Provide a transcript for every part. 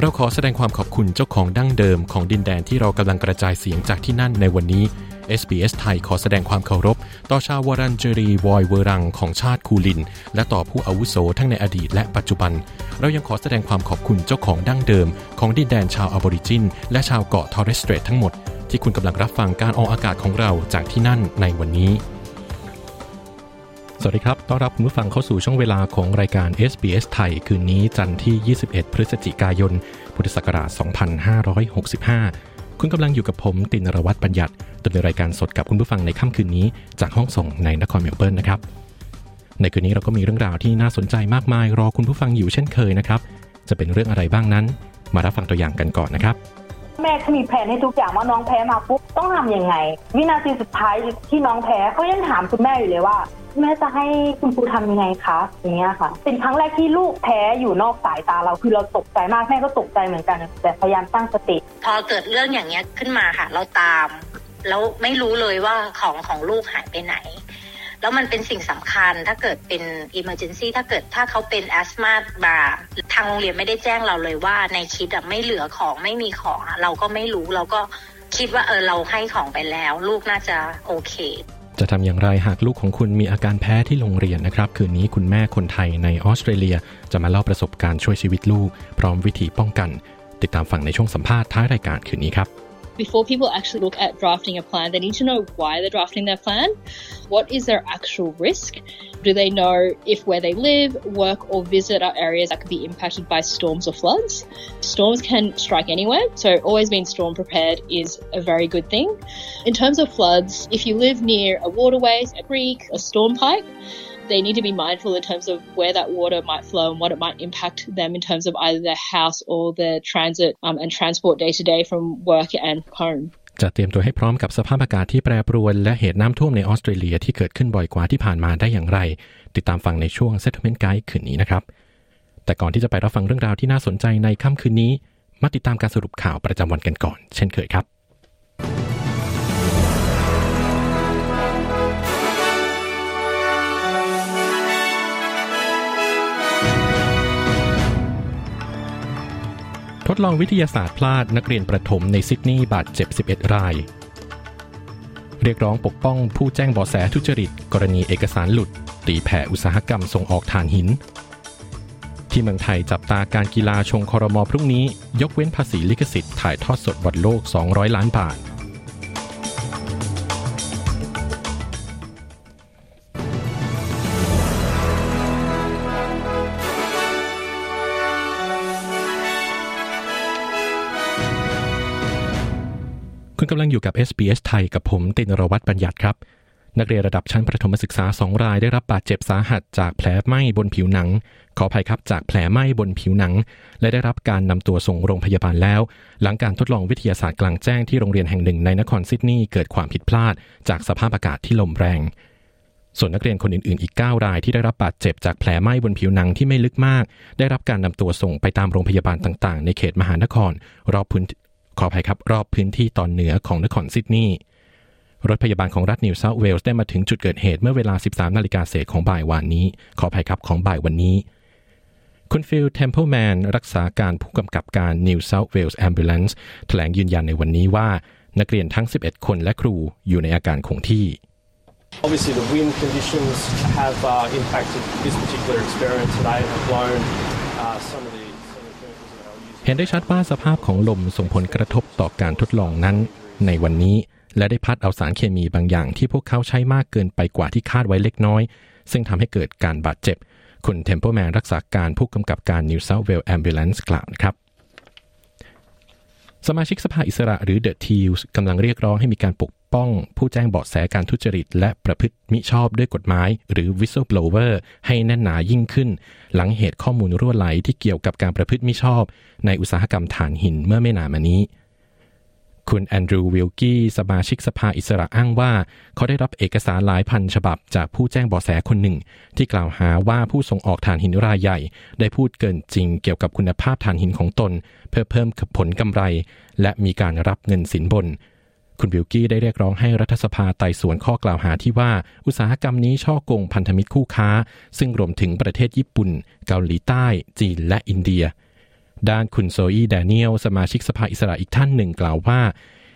เราขอแสดงความขอบคุณเจ้าของดั้งเดิมของดินแดนที่เรากำลังกระจายเสียงจากที่นั่นในวันนี้ SBS ไทยขอแสดงความเคารพ ต่อชาววุรันด์เจรีวอยวูร์รังของชาติคูลิน และต่อผู้อาวุโสทั้งในอดีตและปัจจุบัน เรายังขอแสดงความขอบคุณเจ้าของดั้งเดิม ของดินแดนชาวอบอริจิน และชาวเกาะทอร์เรสเตรททั้งหมด ที่คุณกำลังรับฟังการออกอากาศของเราจากที่นั่นในวันนี้ สวัสดีครับ ต้อนรับคุณผู้ฟังเข้าสู่ช่วงเวลาของรายการ SBS ไทย คืนนี้จันทร์ที่ 21 พฤศจิกายน พุทธศักราช 2565 คุณกำลังอยู่กับผมตินรวัตรบัญญัติดำเนินรายการสดกับคุณผู้ฟังในค่ำคืนนี้ จากห้องส่งในนครเมลเบิร์นนะครับ ในคืนนี้เราก็มีเรื่องราวที่น่าสนใจมากมาย รอคุณผู้ฟังอยู่เช่นเคยนะครับ จะเป็นเรื่องอะไรบ้างนั้น มารับฟังตัวอย่างกันก่อนนะครับแม่เขามีแผนให้ทุกอย่างว่าน้องแพ้มาปุ๊บต้องทำยังไง วินาทีสุดท้ายที่น้องแพ้เขายังถามคุณแม่อยู่เลยว่า แม่จะให้คุณครูทำยังไงคะอย่างเงี้ยค่ะ เป็นครั้งแรกที่ลูกแพ้อยู่นอกสายตาเราคือเราตกใจมากแม่ก็ตกใจเหมือนกัน แต่พยายามตั้งสติ พอเกิดเรื่องอย่างเงี้ยขึ้นมาค่ะ เราตาม แล้วไม่รู้เลยว่าของของลูกหายไปไหน แล้วมันเป็นสิ่งสำคัญถ้าเกิดเป็น emergency ถ้าเกิดถ้าเขาเป็นแอสมาบาทางโรงเรียนไม่ได้แจ้งเราเลยว่า ในคิดไม่เหลือของไม่มีของเราก็ไม่รู้เราก็คิดว่าเออเราให้ของไปแล้ว ลูกน่าจะโอเค จะทำอย่างไรหากลูกของคุณมีอาการแพ้ที่โรงเรียนนะครับ คืนนี้คุณแม่คนไทยในออสเตรเลีย จะมาเล่าประสบการณ์ช่วยชีวิตลูก พร้อมวิธีป้องกัน ติดตามฟังในช่วงสัมภาษณ์ท้ายรายการคืนนี้ครับ before people actually look at drafting a plan, they need to know why they're drafting their plan. What is their actual risk? Do they know if where they live, work, or visit are areas that could be impacted by storms or floods? Storms can strike anywhere, so always being storm prepared is a very good thing. In terms of floods, if you live near a waterway, a creek, a storm pipe, they need to be mindful in terms of where that water might flow and what it might impact them in terms of either their house or their transit um, and transport day to day from work and home. จะเตรียมตัวให้พร้อมกับสภาพอากาศที่แปรปรวน และเหตุน้ำท่วมในออสเตรเลียที่เกิดขึ้นบ่อยกว่าที่ผ่านมาได้อย่างไร ติดตามฟังในช่วง Settlement Guide คืนนี้นะครับ แต่ก่อนที่จะไปรับฟังเรื่องราวที่น่าสนใจในค่ำคืนนี้ มาติดตามการสรุปข่าวประจำวันกันก่อน เช่นเคยครับ ทดลองวิทยาศาสตร์พลาดนักเรียนประถมในซิดนีย์บาดเจ็บ 11 ราย เรียกร้องปกป้องผู้แจ้งเบาะแสทุจริต กรณีเอกสารหลุด ตีแผ่อุตสาหกรรมส่งออกถ่านหิน ที่เมืองไทยจับตาการกีฬาชงคอรมอพรุ่งนี้ ยกเว้นภาษีลิขสิทธิ์ถ่ายทอดสดบอลโลก 200 ล้านบาทำลังอยู่กับ SBS ไทยกับผมตินรวัตรบัญญัติครับ นักเรียนระดับชั้นประถมศึกษา 2 รายได้รับบาดเจ็บสาหัสจากแผลไหม้บนผิวหนัง ขออภัยครับจากแผลไหม้บนผิวหนัง และได้รับการนำตัวส่งโรงพยาบาลแล้ว หลังการทดลองวิทยาศาสตร์กลางแจ้งที่โรงเรียนแห่งหนึ่งในนครซิดนีย์เกิดความผิดพลาด จากสภาพอากาศที่ลมแรงส่วนนักเรียนคนอื่นๆ อีก 9 รายที่ได้รับบาดเจ็บจากแผลไหม้บนผิวหนังที่ไม่ลึกมาก ได้รับการนำตัวส่งไปตามโรงพยาบาลต่างๆ ในเขตมหานคร รอบพื้น ขออภัยครับรอบพื้นที่ตอนเหนือของนครซิดนีย์รถพยาบาลของรัฐนิวเซาท์เวลส์ได้มาถึงจุดเกิดเหตุเมื่อเวลา 13 นาฬิกาเศษของบ่ายวานนี้ ขออภัยครับของบ่ายวันนี้ คุณฟิลเทมเพิลแมนรักษาการผู้กำกับการ New South Wales Ambulance แถลงยืนยันในวันนี้ว่า นักเรียนทั้ง 11 คนและครูอยู่ในอาการคงที่ Obviously, the wind conditions have uh, impacted this particular experiment today and have blown uh, some of the chemicals that they were using. เห็นได้ชัดว่าสภาพของลมส่งผลกระทบต่อการทดลองนั้น ในวันนี้และได้พัดเอาสารเคมีบางอย่างที่พวกเขาใช้มากเกินไปกว่าที่คาดไว้เล็กน้อย ซึ่งทำให้เกิดการบาดเจ็บ คุณเทมเพลแมนรักษาการผู้กำกับการ New South Wales Ambulance กล่าวนะครับ สมาชิกสภาอิสระหรือ The Teals กำลังเรียกร้องให้มีการปก ป้องผู้แจ้งเบาะแสการทุจริต และประพฤติมิชอบด้วยกฎหมาย หรือ whistleblower ให้แน่นหนายิ่งขึ้น หลังเหตุข้อมูลรั่วไหลที่เกี่ยวกับการประพฤติมิชอบ ในอุตสาหกรรมถ่านหินเมื่อไม่นานมานี้ คุณแอนดรูวิลกี้สมาชิกสภาอิสระอ้างว่า เขาได้รับเอกสารหลายพันฉบับจากผู้แจ้งเบาะแสคนหนึ่ง ที่กล่าวหาว่าผู้ส่งออกถ่านหินรายใหญ่ ได้พูดเกินจริงเกี่ยวกับคุณภาพถ่านหินของตน เพื่อเพิ่มผลกำไร และมีการรับเงินสินบน คุณวิลกี้ได้เรียกร้องให้รัฐสภาไต่สวนข้อกล่าวหาที่ว่าอุตสาหกรรมนี้ช่อกงพันธมิตรคู่ค้า ซึ่งรวมถึงประเทศญี่ปุ่น เกาหลีใต้ จีนและอินเดีย ด้านคุณโซอีแดเนียลสมาชิกสภาอิสระอีกท่านหนึ่งกล่าวว่า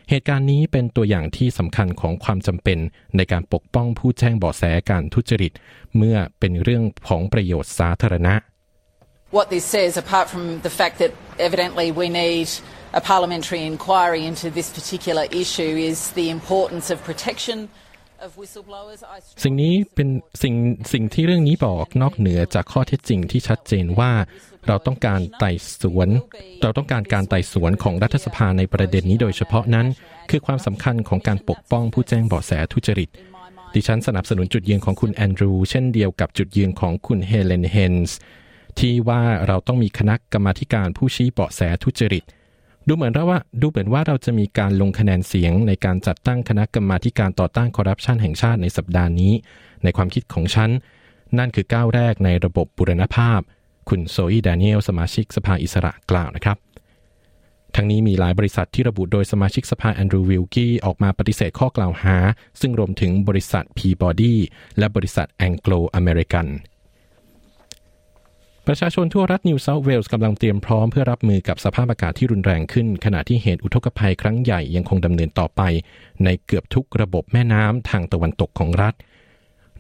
เหตุการณ์นี้เป็นตัวอย่างที่สำคัญของความจำเป็นในการปกป้องผู้แจ้งเบาะแสการทุจริต เมื่อเป็นเรื่องของประโยชน์สาธารณะ What this says, apart from the fact that evidently we need a parliamentary inquiry into this particular issue, is the importance of protection สิ่งนี้เป็นสิ่งสิ่งที่เรื่องนี้บอกนอกเหนือจากข้อเท็จจริงที่ชัดเจนว่า เราต้องการไต่สวน เราต้องการการไต่สวนของรัฐสภาในประเด็นนี้โดยเฉพาะนั้น คือความสำคัญของการปกป้องผู้แจ้งเบาะแสทุจริต ดิฉันสนับสนุนจุดยืนของคุณแอนดรู เช่นเดียวกับจุดยืนของคุณเฮเลนเฮนส์ที่ว่าเราต้องมีคณะกรรมาการผู้ชี้เบาะแสทุจริต ดูเหมือนว่าดูเหมือนว่าเราจะมีการลงคะแนนเสียงในการจัดตั้งคณะกรรมาการต่อต้านคอร์รัปชันแห่งชาติในสัปดาห์นี้ ในความคิดของฉัน นั่นคือก้าวแรกในระบบบุรณภาพ คุณโซอีแดเนียลสมาชิกสภาอิสระกล่าวนะครับ ทั้งนี้มีหลายบริษัทที่ระบุโดยสมาชิกสภาแอนดรูวิลกี้ออกมาปฏิเสธข้อกล่าวหา ซึ่งรวมถึงบริษัท Peabody และบริษัท Anglo American ประชาชนทั่วรัฐนิวเซาท์เวลส์กำลังเตรียมพร้อมเพื่อรับมือกับสภาพอากาศที่รุนแรงขึ้น ขณะที่เหตุอุทกภัยครั้งใหญ่ยังคงดำเนินต่อไป ในเกือบทุกระบบแม่น้ำทางตะวันตกของรัฐ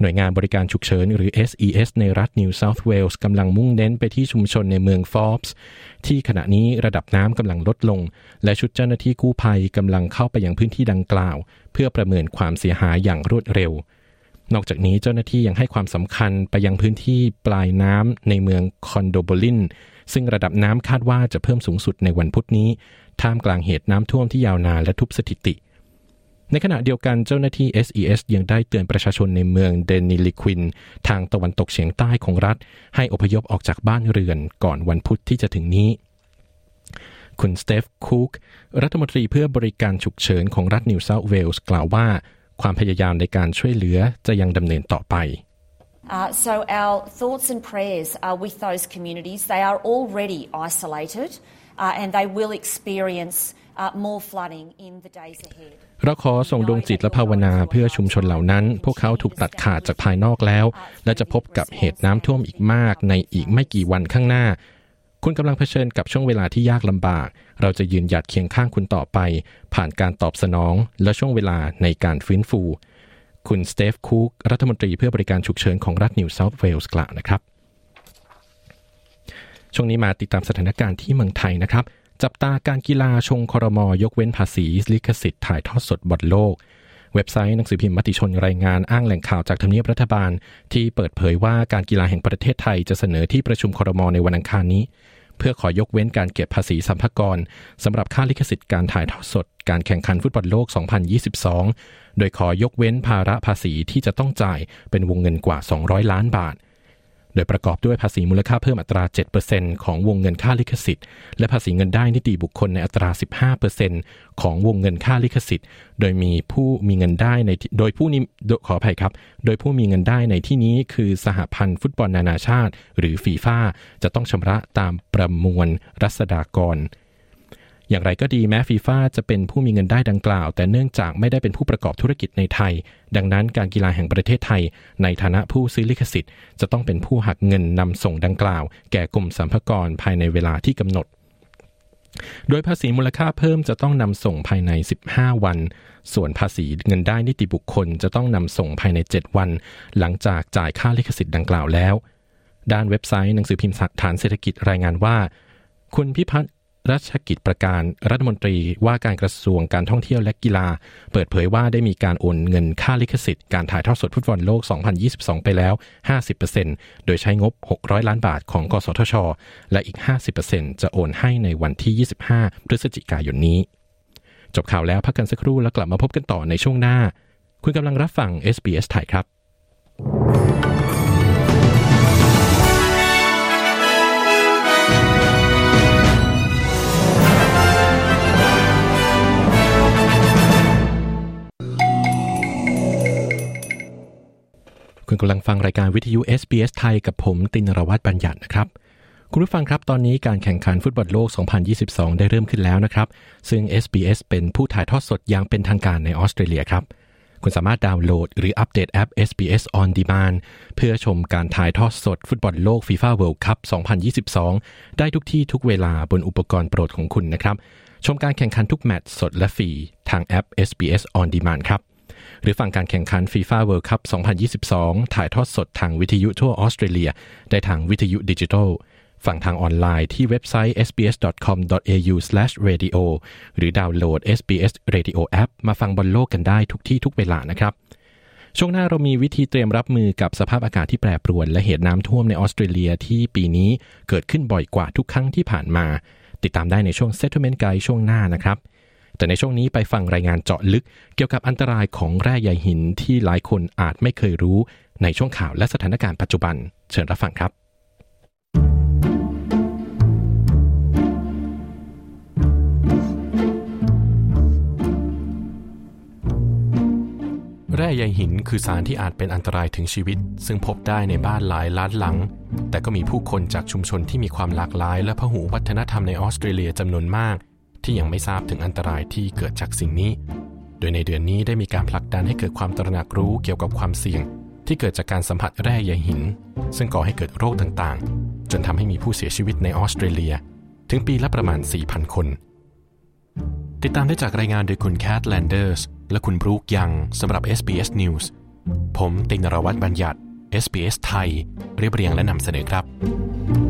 หน่วยงานบริการฉุกเฉินหรือ SES ในรัฐนิวเซาท์เวลส์กำลังมุ่งเน้นไปที่ชุมชนในเมืองฟอบส์ที่ขณะนี้ระดับน้ำกำลังลดลง และชุดเจ้าหน้าที่กู้ภัยกำลังเข้าไปยังพื้นที่ดังกล่าว เพื่อประเมินความเสียหายอย่างรวดเร็ว นอกจากนี้เจ้าหน้าที่ยังให้ความสำคัญไปยังพื้นที่ปลายน้ำในเมืองคอนโดโบลิน ซึ่งระดับน้ำคาดว่าจะเพิ่มสูงสุดในวันพุธนี้ ท่ามกลางเหตุน้ำท่วมที่ยาวนานและทุบสถิติ ในขณะเดียวกันเจ้าหน้าที่ SES ยังได้เตือนประชาชนในเมืองเดนิลิควิน ทางตะวันตกเฉียงใต้ของรัฐ ให้อพยพออกจากบ้านเรือนก่อนวันพุธที่จะถึงนี้คุณสเตฟคุกรัฐมนตรีเพื่อบริการฉุกเฉินของรัฐนิวเซาท์เวลส์กล่าวว่า ความพยายามในการช่วยเหลือจะยังดำเนินต่อไป Uh, so our thoughts and prayers are with those communities. They are already isolated uh, and they will experience uh, more flooding in the days ahead. เราขอส่งดวงจิตและภาวนาเพื่อชุมชนเหล่านั้น พวกเขาถูกตัดขาดจากภายนอกแล้ว และจะพบกับเหตุน้ำท่วมอีกมากในอีกไม่กี่วันข้างหน้า คุณกำลังเผชิญกับช่วงเวลาที่ยากลำบาก เราจะยืนหยัดเคียงข้างคุณต่อไป ผ่านการตอบสนอง และช่วงเวลาในการฟื้นฟู คุณสเตฟคูกรัฐมนตรีเพื่อบริการฉุกเฉินของรัฐนิวเซาท์เวลส์กล่าวนะครับ ช่วงนี้มาติดตามสถานการณ์ที่เมืองไทยนะครับ จับตาการกีฬาชงคอรมอยกเว้นภาษีลิขสิทธิ์ถ่ายทอดสดบอลโลก เว็บไซต์หนังสือพิมพ์มติชนรายงานอ้างแหล่งข่าวจากทำเนียบรัฐบาล ที่เปิดเผยว่าการกีฬาแห่งประเทศไทยจะเสนอที่ประชุมครมในวันอังคารนี้ เพื่อขอยกเว้นการเก็บภาษีสัมภาระสำหรับค่าลิขสิทธิ์การถ่ายทอดสด การแข่งขันฟุตบอลโลก 2022 โดยขอยกเว้นภาระภาษีที่จะต้องจ่ายเป็นวงเงินกว่า 200 ล้านบาท โดยประกอบด้วยภาษีมูลค่าเพิ่มอัตรา 7%ของวงเงินค่าลิขสิทธิ์ และภาษีเงินได้นิติบุคคลในอัตรา 15%ของวงเงินค่าลิขสิทธิ์ โดยมีผู้มีเงินได้ในโดยผู้นี้ขออภัยครับ โดยผู้มีเงินได้ในที่นี้คือสหพันธ์ฟุตบอลนานาชาติ หรือฟีฟ่าจะต้องชำระตามประมวลรัษฎากร อย่างไรก็ดีแม้ฟีฟ่าจะเป็นผู้มีเงินได้ดังกล่าว แต่เนื่องจากไม่ได้เป็นผู้ประกอบธุรกิจในไทย ดังนั้นการกีฬาแห่งประเทศไทย ในฐานะผู้ซื้อลิขสิทธิ์ จะต้องเป็นผู้หักเงินนำส่งดังกล่าว แก่กลุ่มสัมภากรภายในเวลาที่กำหนด โดยภาษีมูลค่าเพิ่มจะต้องนำส่งภายใน 15 วัน ส่วนภาษีเงินได้นิติบุคคลจะต้องนำส่งภายใน 7 วัน หลังจากจ่ายค่าลิขสิทธิ์ดังกล่าวแล้ว ด้านเว็บไซต์หนังสือพิมพ์ฐานเศรษฐกิจรายงานว่าคุณพิพัฒน์ รัชกิจประการรัฐมนตรีว่าการกระทรวงการท่องเที่ยวและกีฬา เปิดเผยว่าได้มีการโอนเงินค่าลิขสิทธิ์การถ่ายทอดสดฟุตบอลโลก 2022 ไปแล้ว 50%โดยใช้งบ 600 ล้านบาทของกสทช และอีก 50%จะโอนให้ในวันที่ 25 พฤศจิกายนนี้ จบข่าวแล้วพักกันสักครู่แล้วกลับมาพบกันต่อในช่วงหน้า คุณกำลังรับฟัง SBS ไทยครับ คุณกำลังฟังรายการวิทยุ SBS ไทยกับผมตินรวัตรบัญญัตินะครับ คุณผู้ฟังครับตอนนี้การแข่งขันฟุตบอลโลก 2022 ได้เริ่มขึ้นแล้วนะครับ ซึ่ง SBS เป็นผู้ถ่ายทอดสดอย่างเป็นทางการในออสเตรเลียครับ คุณสามารถดาวน์โหลดหรืออัปเดตแอป SBS On Demand เพื่อชมการถ่ายทอดสดฟุตบอลโลก FIFA World Cup 2022 ได้ทุกที่ทุกเวลาบนอุปกรณ์โปรดของคุณนะครับ ชมการแข่งขันทุกแมตช์สดและฟรีทางแอป SBS On Demand ครับ หรือฟังการแข่งขัน FIFA World Cup 2022 ถ่ายทอดสดทางวิทยุทั่วออสเตรเลีย ได้ทางวิทยุดิจิทัล ฟังทางออนไลน์ที่เว็บไซต์ sbs.com.au/radio หรือดาวน์โหลด SBS Radio App มาฟังบอลโลกกันได้ทุกที่ทุกเวลานะครับช่วงหน้าเรามีวิธีเตรียมรับมือกับสภาพอากาศที่แปรปรวน และเหตุน้ำท่วมในออสเตรเลียที่ปีนี้เกิดขึ้นบ่อยกว่าทุกครั้งที่ผ่านมา ติดตามได้ในช่วง Settlement Guide ช่วงหน้านะครับ แต่ในช่วงนี้ไปฟังรายงานเจาะลึก เกี่ยวกับอันตรายของแร่ใยหินที่หลายคนอาจไม่เคยรู้ ในช่วงข่าวและสถานการณ์ปัจจุบัน เชิญรับฟังครับ แร่ใยหินคือสารที่อาจเป็นอันตรายถึงชีวิต ซึ่งพบได้ในบ้านหลายล้านหลัง แต่ก็มีผู้คนจากชุมชนที่มีความหลากหลาย และพหูวัฒนธรรมในออสเตรเลียจำนวนมาก ที่ยังไม่ทราบถึงอันตรายที่เกิดจากสิ่งนี้ โดยในเดือนนี้ได้มีการผลักดันให้เกิดความตระหนักรู้เกี่ยวกับความเสี่ยง ที่เกิดจากการสัมผัสแร่ใยหิน ซึ่งก่อให้เกิดโรคต่างๆ จนทำให้มีผู้เสียชีวิตในออสเตรเลีย ถึงปีละประมาณ 4,000 คน ติดตามได้จากรายงานโดยคุณแคทแลนเดอร์สและคุณบรูคยังสำหรับ SBS News ผมตินรวัตรบัญญัติ SBS ไทย เรียบเรียงและนำเสนอครับ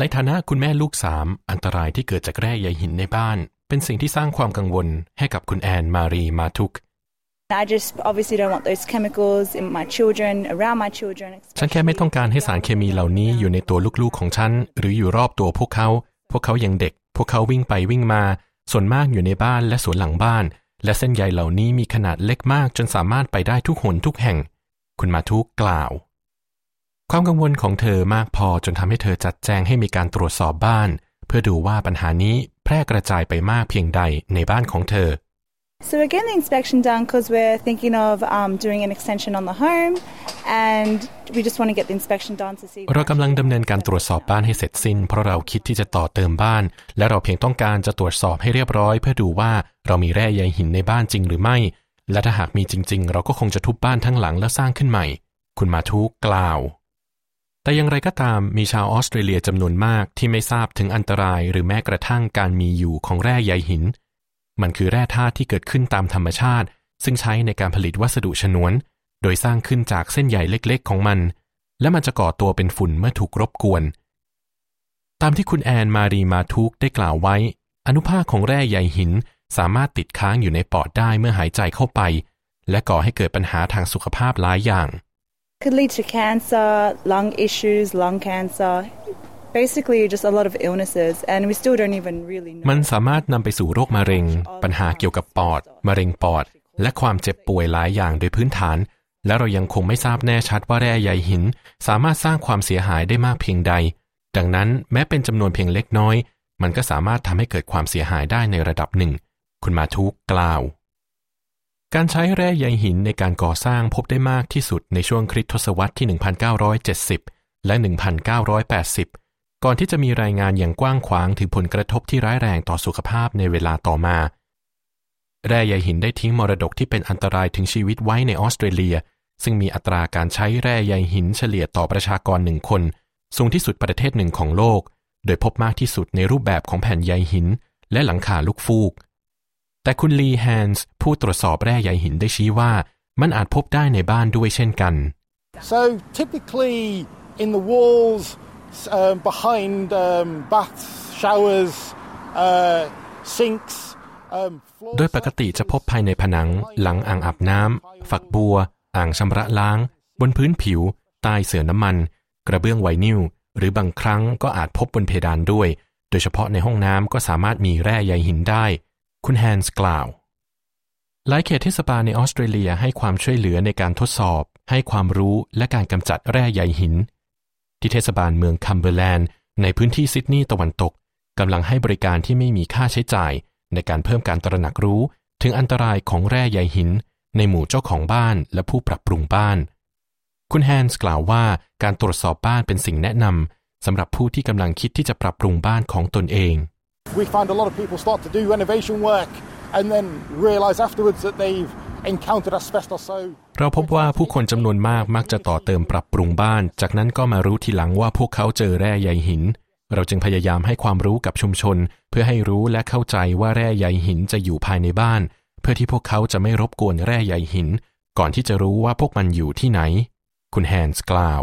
ในฐานะคุณแม่ลูกสามอันตรายที่เกิดจากแร่ใยหินในบ้าน เป็นสิ่งที่สร้างความกังวลให้กับคุณแอนมารีมาทุก I just obviously don't want those chemicals in my children, around my children. ฉันแค่ไม่ต้องการให้สารเคมีเหล่านี้อยู่ในตัวลูกๆของฉัน หรืออยู่รอบตัวพวกเขา พวกเขายังเด็ก พวกเขาวิ่งไปวิ่งมา ส่วนมากอยู่ในบ้านและสวนหลังบ้าน และเส้นใยเหล่านี้มีขนาดเล็กมากจนสามารถไปได้ทุกหนทุกแห่ง คุณมาทุกกล่าว ความกังวลของเธอมากพอจนทำให้เธอจัดแจงให้มีการตรวจสอบบ้าน เพื่อดูว่าปัญหานี้แพร่กระจายไปมากเพียงใดในบ้านของเธอ So we're getting the inspection done because we're thinking of um, doing an extension on the home, and we just want to get the inspection done to see. เรากำลังดำเนินการตรวจสอบบ้านให้เสร็จสิ้น เพราะเราคิดที่จะต่อเติมบ้าน และเราเพียงต้องการจะตรวจสอบให้เรียบร้อย เพื่อดูว่าเรามีแร่ใยหินในบ้านจริงหรือไม่ และถ้าหากมีจริง ๆ เราก็คงจะทุบบ้านทั้งหลังแล้วสร้างขึ้นใหม่ คุณมาทุกกล่าว แต่อย่างไรก็ตามมีชาวออสเตรเลียจำนวนมากที่ไม่ทราบถึงอันตรายหรือแม้กระทั่งการมีอยู่ของแร่ใยหิน มันคือแร่ธาตุที่เกิดขึ้นตามธรรมชาติ ซึ่งใช้ในการผลิตวัสดุฉนวน โดยสร้างขึ้นจากเส้นใยเล็กๆ ของมัน และมันจะก่อตัวเป็นฝุ่นเมื่อถูกรบกวน ตามที่คุณแอนมารีมาทุกได้กล่าวไว้ อนุภาคของแร่ใยหินสามารถติดค้างอยู่ในปอดได้เมื่อหายใจเข้าไป และก่อให้เกิดปัญหาทางสุขภาพหลายอย่าง Could lead to cancer, lung issues, lung cancer. Basically, just a lot of illnesses, and we still don't even really know. มันสามารถนำไปสู่โรคมะเร็ง ปัญหาเกี่ยวกับปอด มะเร็งปอด และความเจ็บป่วยหลายอย่างโดยพื้นฐาน และเรายังคงไม่ทราบแน่ชัดว่าแร่ใยหิน สามารถสร้างความเสียหายได้มากเพียงใด ดังนั้นแม้เป็นจำนวนเพียงเล็กน้อย มันก็สามารถทำให้เกิดความเสียหายได้ในระดับหนึ่ง คุณมาทุกกล่าว การใช้แร่ใยหินในการก่อสร้างพบได้มากที่สุดในช่วงคริสตศตวรรษที่ 1970 และ 1980 ก่อนที่จะมีรายงานอย่างกว้างขวางถึงผลกระทบที่ร้ายแรงต่อสุขภาพในเวลาต่อมา แร่ใยหินได้ทิ้งมรดกที่เป็นอันตรายถึงชีวิตไว้ในออสเตรเลีย ซึ่งมีอัตราการใช้แร่ใยหินเฉลี่ยต่อประชากรหนึ่งคน สูงที่สุดประเทศหนึ่งของโลก โดยพบมากที่สุดในรูปแบบของแผ่นใยหิน และหลังคาลูกฟูก แต่คุณลีแฮนส์ผู้ตรวจสอบแร่ใยหินได้ชี้ว่า มันอาจพบได้ในบ้านด้วยเช่นกัน So typically in the walls, um, behind um, baths, showers, uh, sinks, um, โดยปกติจะพบภายในผนัง หลังอ่างอาบน้ำฝักบัว อ่างชำระล้าง บนพื้นผิว ใต้เสื่อน้ำมัน กระเบื้องไวนิลหรือบางครั้งก็อาจพบบนเพดานด้วย โดยเฉพาะในห้องน้ำก็สามารถมีแร่ใยหินได้ คุณแฮนส์กล่าว หลายเขตเทศบาลในออสเตรเลียให้ความช่วยเหลือในการทดสอบ ให้ความรู้และการกำจัดแร่ใยหิน ที่เทศบาลเมืองคัมเบอร์แลนด์ในพื้นที่ซิดนีย์ตะวันตกกำลังให้บริการที่ไม่มีค่าใช้จ่าย ในการเพิ่มการตระหนักรู้ ถึงอันตรายของแร่ใยหิน ในหมู่เจ้าของบ้านและผู้ปรับปรุงบ้าน คุณแฮนส์กล่าวว่าการตรวจสอบบ้านเป็นสิ่งแนะนำสำหรับผู้ที่กำลังคิดที่จะปรับปรุงบ้านของตนเอง We find a lot of people start to do renovation work and then realise afterwards that they've encountered asbestos. So เราพบว่าผู้คนจำนวนมากมักจะต่อเติมปรับปรุงบ้าน จากนั้นก็มารู้ทีหลังว่าพวกเขาเจอแร่ใยหิน เราจึงพยายามให้ความรู้กับชุมชน เพื่อให้รู้และเข้าใจว่าแร่ใยหินจะอยู่ภายในบ้าน เพื่อที่พวกเขาจะไม่รบกวนแร่ใยหิน ก่อนที่จะรู้ว่าพวกมันอยู่ที่ไหน คุณแฮนส์กล่าว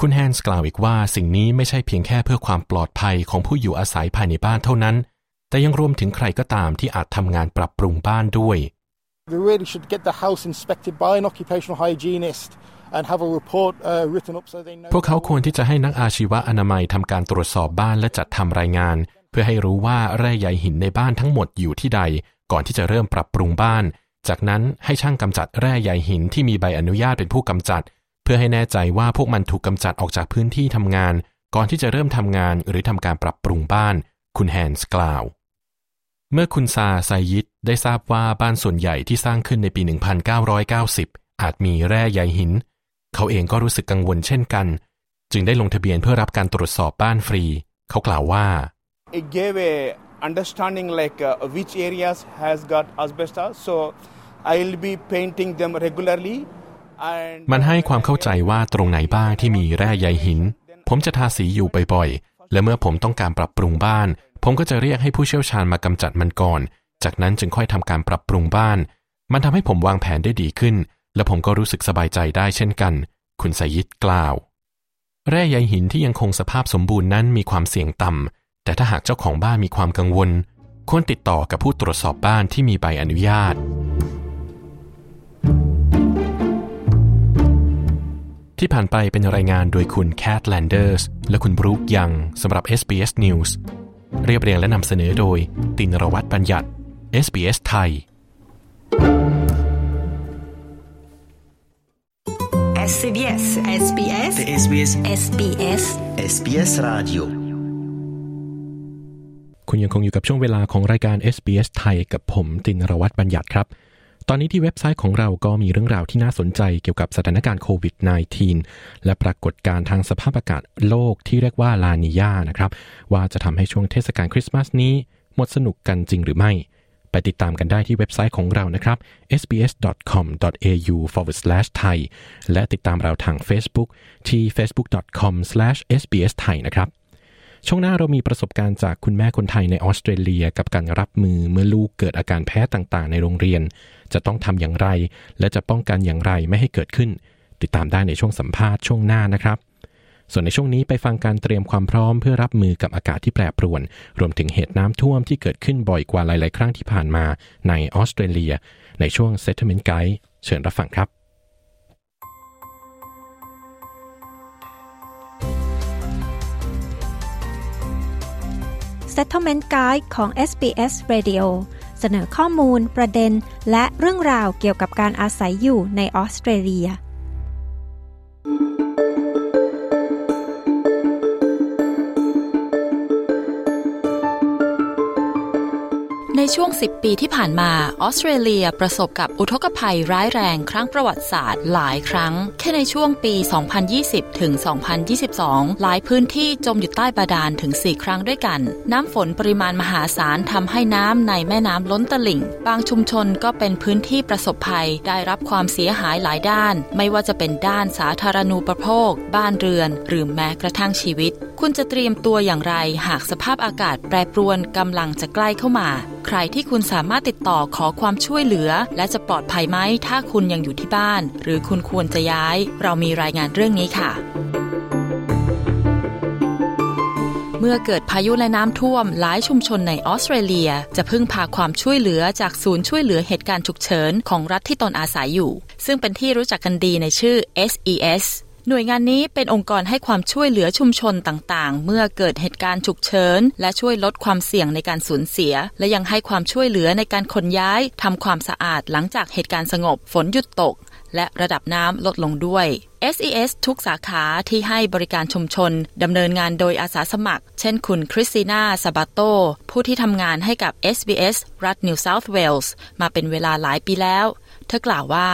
คุณแฮนส์กล่าวอีกว่าสิ่งนี้ไม่ใช่เพียงแค่เพื่อความปลอดภัยของผู้อยู่อาศัยภายในบ้านเท่านั้น แต่ยังรวมถึงใครก็ตามที่อาจทำงานปรับปรุงบ้านด้วย they really should get the house inspected by an occupational hygienist and have a report uh, written up so they know. พวกเขาควรที่จะให้นักอาชีวะอนามัยทำการตรวจสอบบ้านและจัดทำรายงาน เพื่อให้รู้ว่าแร่ใยหินในบ้านทั้งหมดอยู่ที่ใด ก่อนที่จะเริ่มปรับปรุงบ้าน จากนั้นให้ช่างกำจัดแร่ใยหินที่มีใบอนุญาตเป็นผู้กำจัด เพื่อให้แน่ใจว่าพวกมันถูกกำจัดออกจากพื้นที่ทำงาน ก่อนที่จะเริ่มทำงานหรือทำการปรับปรุงบ้าน คุณแฮนส์กล่าว เมื่อคุณซาไซยิดได้ทราบว่าบ้านส่วนใหญ่ที่สร้างขึ้นในปี 1990 อาจมีแร่ใยหิน เขาเองก็รู้สึกกังวลเช่นกัน จึงได้ลงทะเบียนเพื่อรับการตรวจสอบบ้านฟรี เขากล่าวว่า it gave a understanding like uh, which areas has got asbestos so i'll be painting them regularly มันให้ความเข้าใจว่าตรงไหนบ้างที่มีแร่ใยหิน ผมจะทาสีอยู่บ่อยๆ และเมื่อผมต้องการปรับปรุงบ้าน ผมก็จะเรียกให้ผู้เชี่ยวชาญมากำจัดมันก่อน จากนั้นจึงค่อยทำการปรับปรุงบ้าน มันทำให้ผมวางแผนได้ดีขึ้น และผมก็รู้สึกสบายใจได้เช่นกัน คุณสยิดกล่าว แร่ใยหินที่ยังคงสภาพสมบูรณ์นั้นมีความเสี่ยงต่ำแต่ถ้าหากเจ้าของบ้านมีความกังวลควรติดต่อกับผู้ตรวจสอบบ้านที่มีใบอนุญาต ที่ผ่านไปเป็นรายงานโดยคุณแคทแลนเดอร์สและคุณบรูคยังสำหรับ SBS News เรียบเรียงและนำเสนอโดย ตินรวัตรบัญญัติ SBS ไทย SBS SBS SBS SBS SBS Radio คุณยังคงอยู่กับช่วงเวลาของรายการ SBS ไทยกับผมตินรวัตรบัญญัติครับ ตอนนี้ที่เว็บไซต์ของเราก็มีเรื่องราวที่น่าสนใจเกี่ยวกับสถานการณ์โควิด -19 และปรากฏการณ์ทางสภาพอากาศโลกที่เรียกว่าลานิยานะครับ ว่าจะทำให้ช่วงเทศกาลคริสต์มาสนี้ หมดสนุกกันจริงหรือไม่ ไปติดตามกันได้ที่เว็บไซต์ของเรานะครับ sbs.com.au/thai และติดตามเราทาง Facebook ที่ facebook.com/sbsthai นะครับ ช่วงหน้าเรามีประสบการณ์จากคุณแม่คนไทยในออสเตรเลีย กับการรับมือเมื่อลูกเกิดอาการแพ้ต่างๆ ในโรงเรียน จะต้องทำอย่างไร และจะป้องกันอย่างไรไม่ให้เกิดขึ้น ติดตามได้ในช่วงสัมภาษณ์ช่วงหน้านะครับ ส่วนในช่วงนี้ไปฟังการเตรียมความพร้อมเพื่อรับมือกับอากาศที่แปรปรวน รวมถึงเหตุน้ำท่วมที่เกิดขึ้นบ่อยกว่าหลาย ๆ ครั้งที่ผ่านมาในออสเตรเลีย ในช่วง Settlement Guide เชิญรับฟังครับ Settlement Guide ของ SBS Radio เสนอข้อมูล ประเด็น และเรื่องราวเกี่ยวกับการอาศัยอยู่ในออสเตรเลีย ช่วง 10 ปีที่ผ่านมาออสเตรเลียประสบกับอุทกภัยร้ายแรงครั้งประวัติศาสตร์หลายครั้ง แค่ในช่วงปี 2020 ถึง 2022 หลายพื้นที่จมอยู่ใต้บาดาลถึง 4 ครั้งด้วยกัน น้ำฝนปริมาณมหาศาลทำให้น้ำในแม่น้ำล้นตลิ่ง บางชุมชนก็เป็นพื้นที่ประสบภัยได้รับความเสียหายหลายด้าน ไม่ว่าจะเป็นด้านสาธารณูปโภค บ้านเรือน หรือแม้กระทั่งชีวิต คุณจะเตรียมตัวอย่างไร หากสภาพอากาศแปรปรวนกำลังจะใกล้เข้ามา ใครที่คุณสามารถติดต่อขอความช่วยเหลือ และจะปลอดภัยไหมถ้าคุณยังอยู่ที่บ้าน หรือคุณควรจะย้าย เรามีรายงานเรื่องนี้ค่ะเมื่อเกิดพายุและน้ำท่วมหลายชุมชนในออสเตรเลีย จะพึ่งพาความช่วยเหลือจากศูนย์ช่วยเหลือเหตุการณ์ฉุกเฉินของรัฐที่ตนอาศัยอยู่ ซึ่งเป็นที่รู้จักกันดีในชื่อ SES หน่วยงานนี้เป็นองค์กรให้ความช่วยเหลือชุมชนต่างๆ เมื่อเกิดเหตุการณ์ฉุกเฉิน และช่วยลดความเสี่ยงในการสูญเสีย และยังให้ความช่วยเหลือในการขนย้ายทำความสะอาดหลังจากเหตุการณ์สงบฝนหยุดตก และระดับน้ำลดลงด้วย SES ทุกสาขาที่ให้บริการชุมชน ดำเนินงานโดยอาสาสมัคร เช่นคุณคริสติน่าซาบาโต ผู้ที่ทำงานให้กับ SBS รัฐ New South Wales มาเป็นเวลาหลายปีแล้ว เธธอกล่าวว่า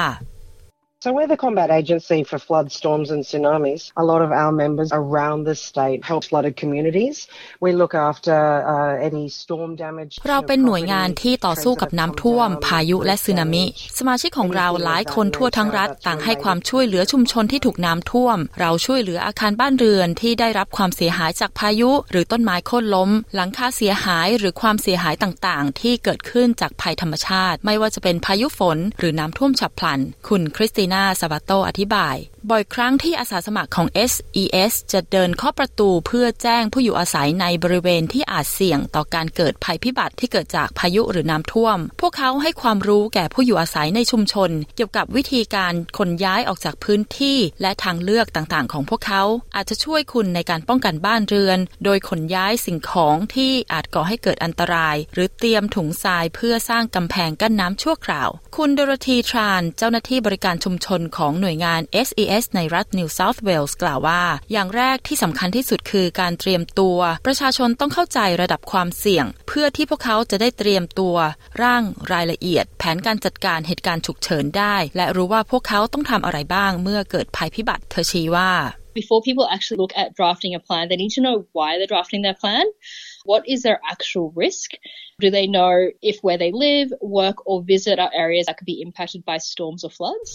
So we're the combat agency for flood, storms and tsunamis. A lot of our members around the state help flooded communities. We look after uh, any storm damage. เราเป็นหน่วยงานที่ต่อสู้กับน้ำท่วม พายุและสึนามิ สมาชิกของเราหลายคนทั่วทั้งรัฐต่างให้ความช่วยเหลือชุมชนที่ถูกน้ำท่วม เราช่วยเหลืออาคารบ้านเรือนที่ได้รับความเสียหายจากพายุ หรือต้นไม้โค่นล้ม หลังคาเสียหายหรือความเสียหายต่างๆ ที่เกิดขึ้นจากภัยธรรมชาติ ไม่ว่าจะเป็นพายุฝน หรือน้ำท่วมฉับพลัน คุณคริสตินาซาบาโตอธิบาย บ่อยครั้งที่อาสาสมัครของ SES จะเดินเข้าประตูเพื่อแจ้งผู้อยู่อาศัยในบริเวณที่อาจเสี่ยงต่อการเกิดภัยพิบัติที่เกิดจากพายุหรือน้ำท่วม พวกเขาให้ความรู้แก่ผู้อยู่อาศัยในชุมชน เกี่ยวกับวิธีการขนย้ายออกจากพื้นที่ และทางเลือกต่างๆ ของพวกเขา อาจจะช่วยคุณในการป้องกันบ้านเรือน โดยขนย้ายสิ่งของที่อาจก่อให้เกิดอันตราย หรือเตรียมถุงทรายเพื่อสร้างกำแพงกั้นน้ำชั่วคราว คุณดรธีทราน เจ้าหน้าที่บริการชุมชนของหน่วยงาน SES ในรัฐนิวเซาท์เวลส์กล่าวว่า อย่างแรกที่สำคัญที่สุดคือการเตรียมตัว ประชาชนต้องเข้าใจระดับความเสี่ยง เพื่อที่พวกเขาจะได้เตรียมตัว ร่างรายละเอียด แผนการจัดการเหตุการณ์ฉุกเฉินได้ และรู้ว่าพวกเขาต้องทำอะไรบ้างเมื่อเกิดภัยพิบัติเธอชี้ว่า Before people actually look at drafting a plan, they need to know why they're drafting their plan. What is their actual risk? Do they know if where they live, work, or visit are areas that could be impacted by storms or floods?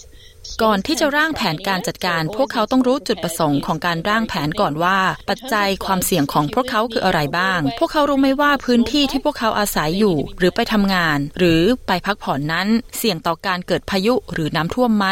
ก่อนที่จะร่างแผนการจัดการ พวกเขาต้องรู้จุดประสงค์ของการร่างแผนก่อนว่า ปัจจัยความเสี่ยงของพวกเขาคืออะไรบ้าง พวกเขารู้ไหมว่าพื้นที่ที่พวกเขาอาศัยอยู่ หรือไปทำงาน หรือไปพักผ่อนนั้น เสี่ยงต่อการเกิดพายุหรือน้ำท่วมไหม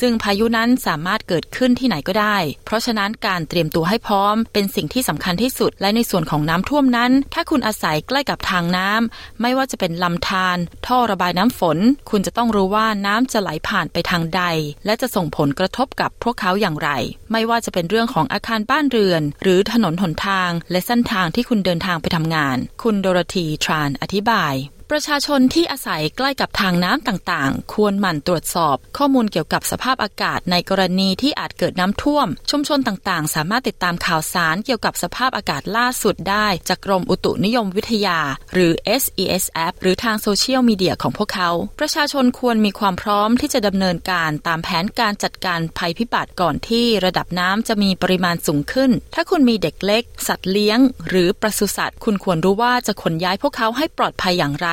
ซึ่งพายุนั้นสามารถเกิดขึ้นที่ไหนก็ได้ เพราะฉะนั้นการเตรียมตัวให้พร้อม เป็นสิ่งที่สำคัญที่สุด และในส่วนของน้ำท่วมนั้น ถ้าคุณอาศัยใกล้กับทางน้ำไม่ว่าจะเป็นลำธารท่อระบายน้ำฝน คุณจะต้องรู้ว่าน้ำจะไหลผ่านไปทางใด และจะส่งผลกระทบกับพวกเขาอย่างไร ไม่ว่าจะเป็นเรื่องของอาคารบ้านเรือน หรือถนนหนทาง และเส้นทางที่คุณเดินทางไปทำงาน คุณโดรธีทรานอธิบาย ประชาชนที่อาศัยใกล้กับทางน้ำต่างๆ ควรหมั่นตรวจสอบ ข้อมูลเกี่ยวกับสภาพอากาศในกรณีที่อาจเกิดน้ำท่วม ชุมชนต่างๆ สามารถติดตามข่าวสารเกี่ยวกับสภาพอากาศล่าสุดได้จากกรมอุตุนิยมวิทยา หรือ SES App หรือทางโซเชียลมีเดียของพวกเขา ประชาชนควรมีความพร้อมที่จะดำเนินการตามแผนการจัดการภัยพิบัติก่อนที่ระดับน้ำจะมีปริมาณสูงขึ้น ถ้าคุณมีเด็กเล็ก สัตว์เลี้ยง หรือปศุสัตว์ คุณควรรู้ว่าจะขนย้ายพวกเขาให้ปลอดภัยอย่างไร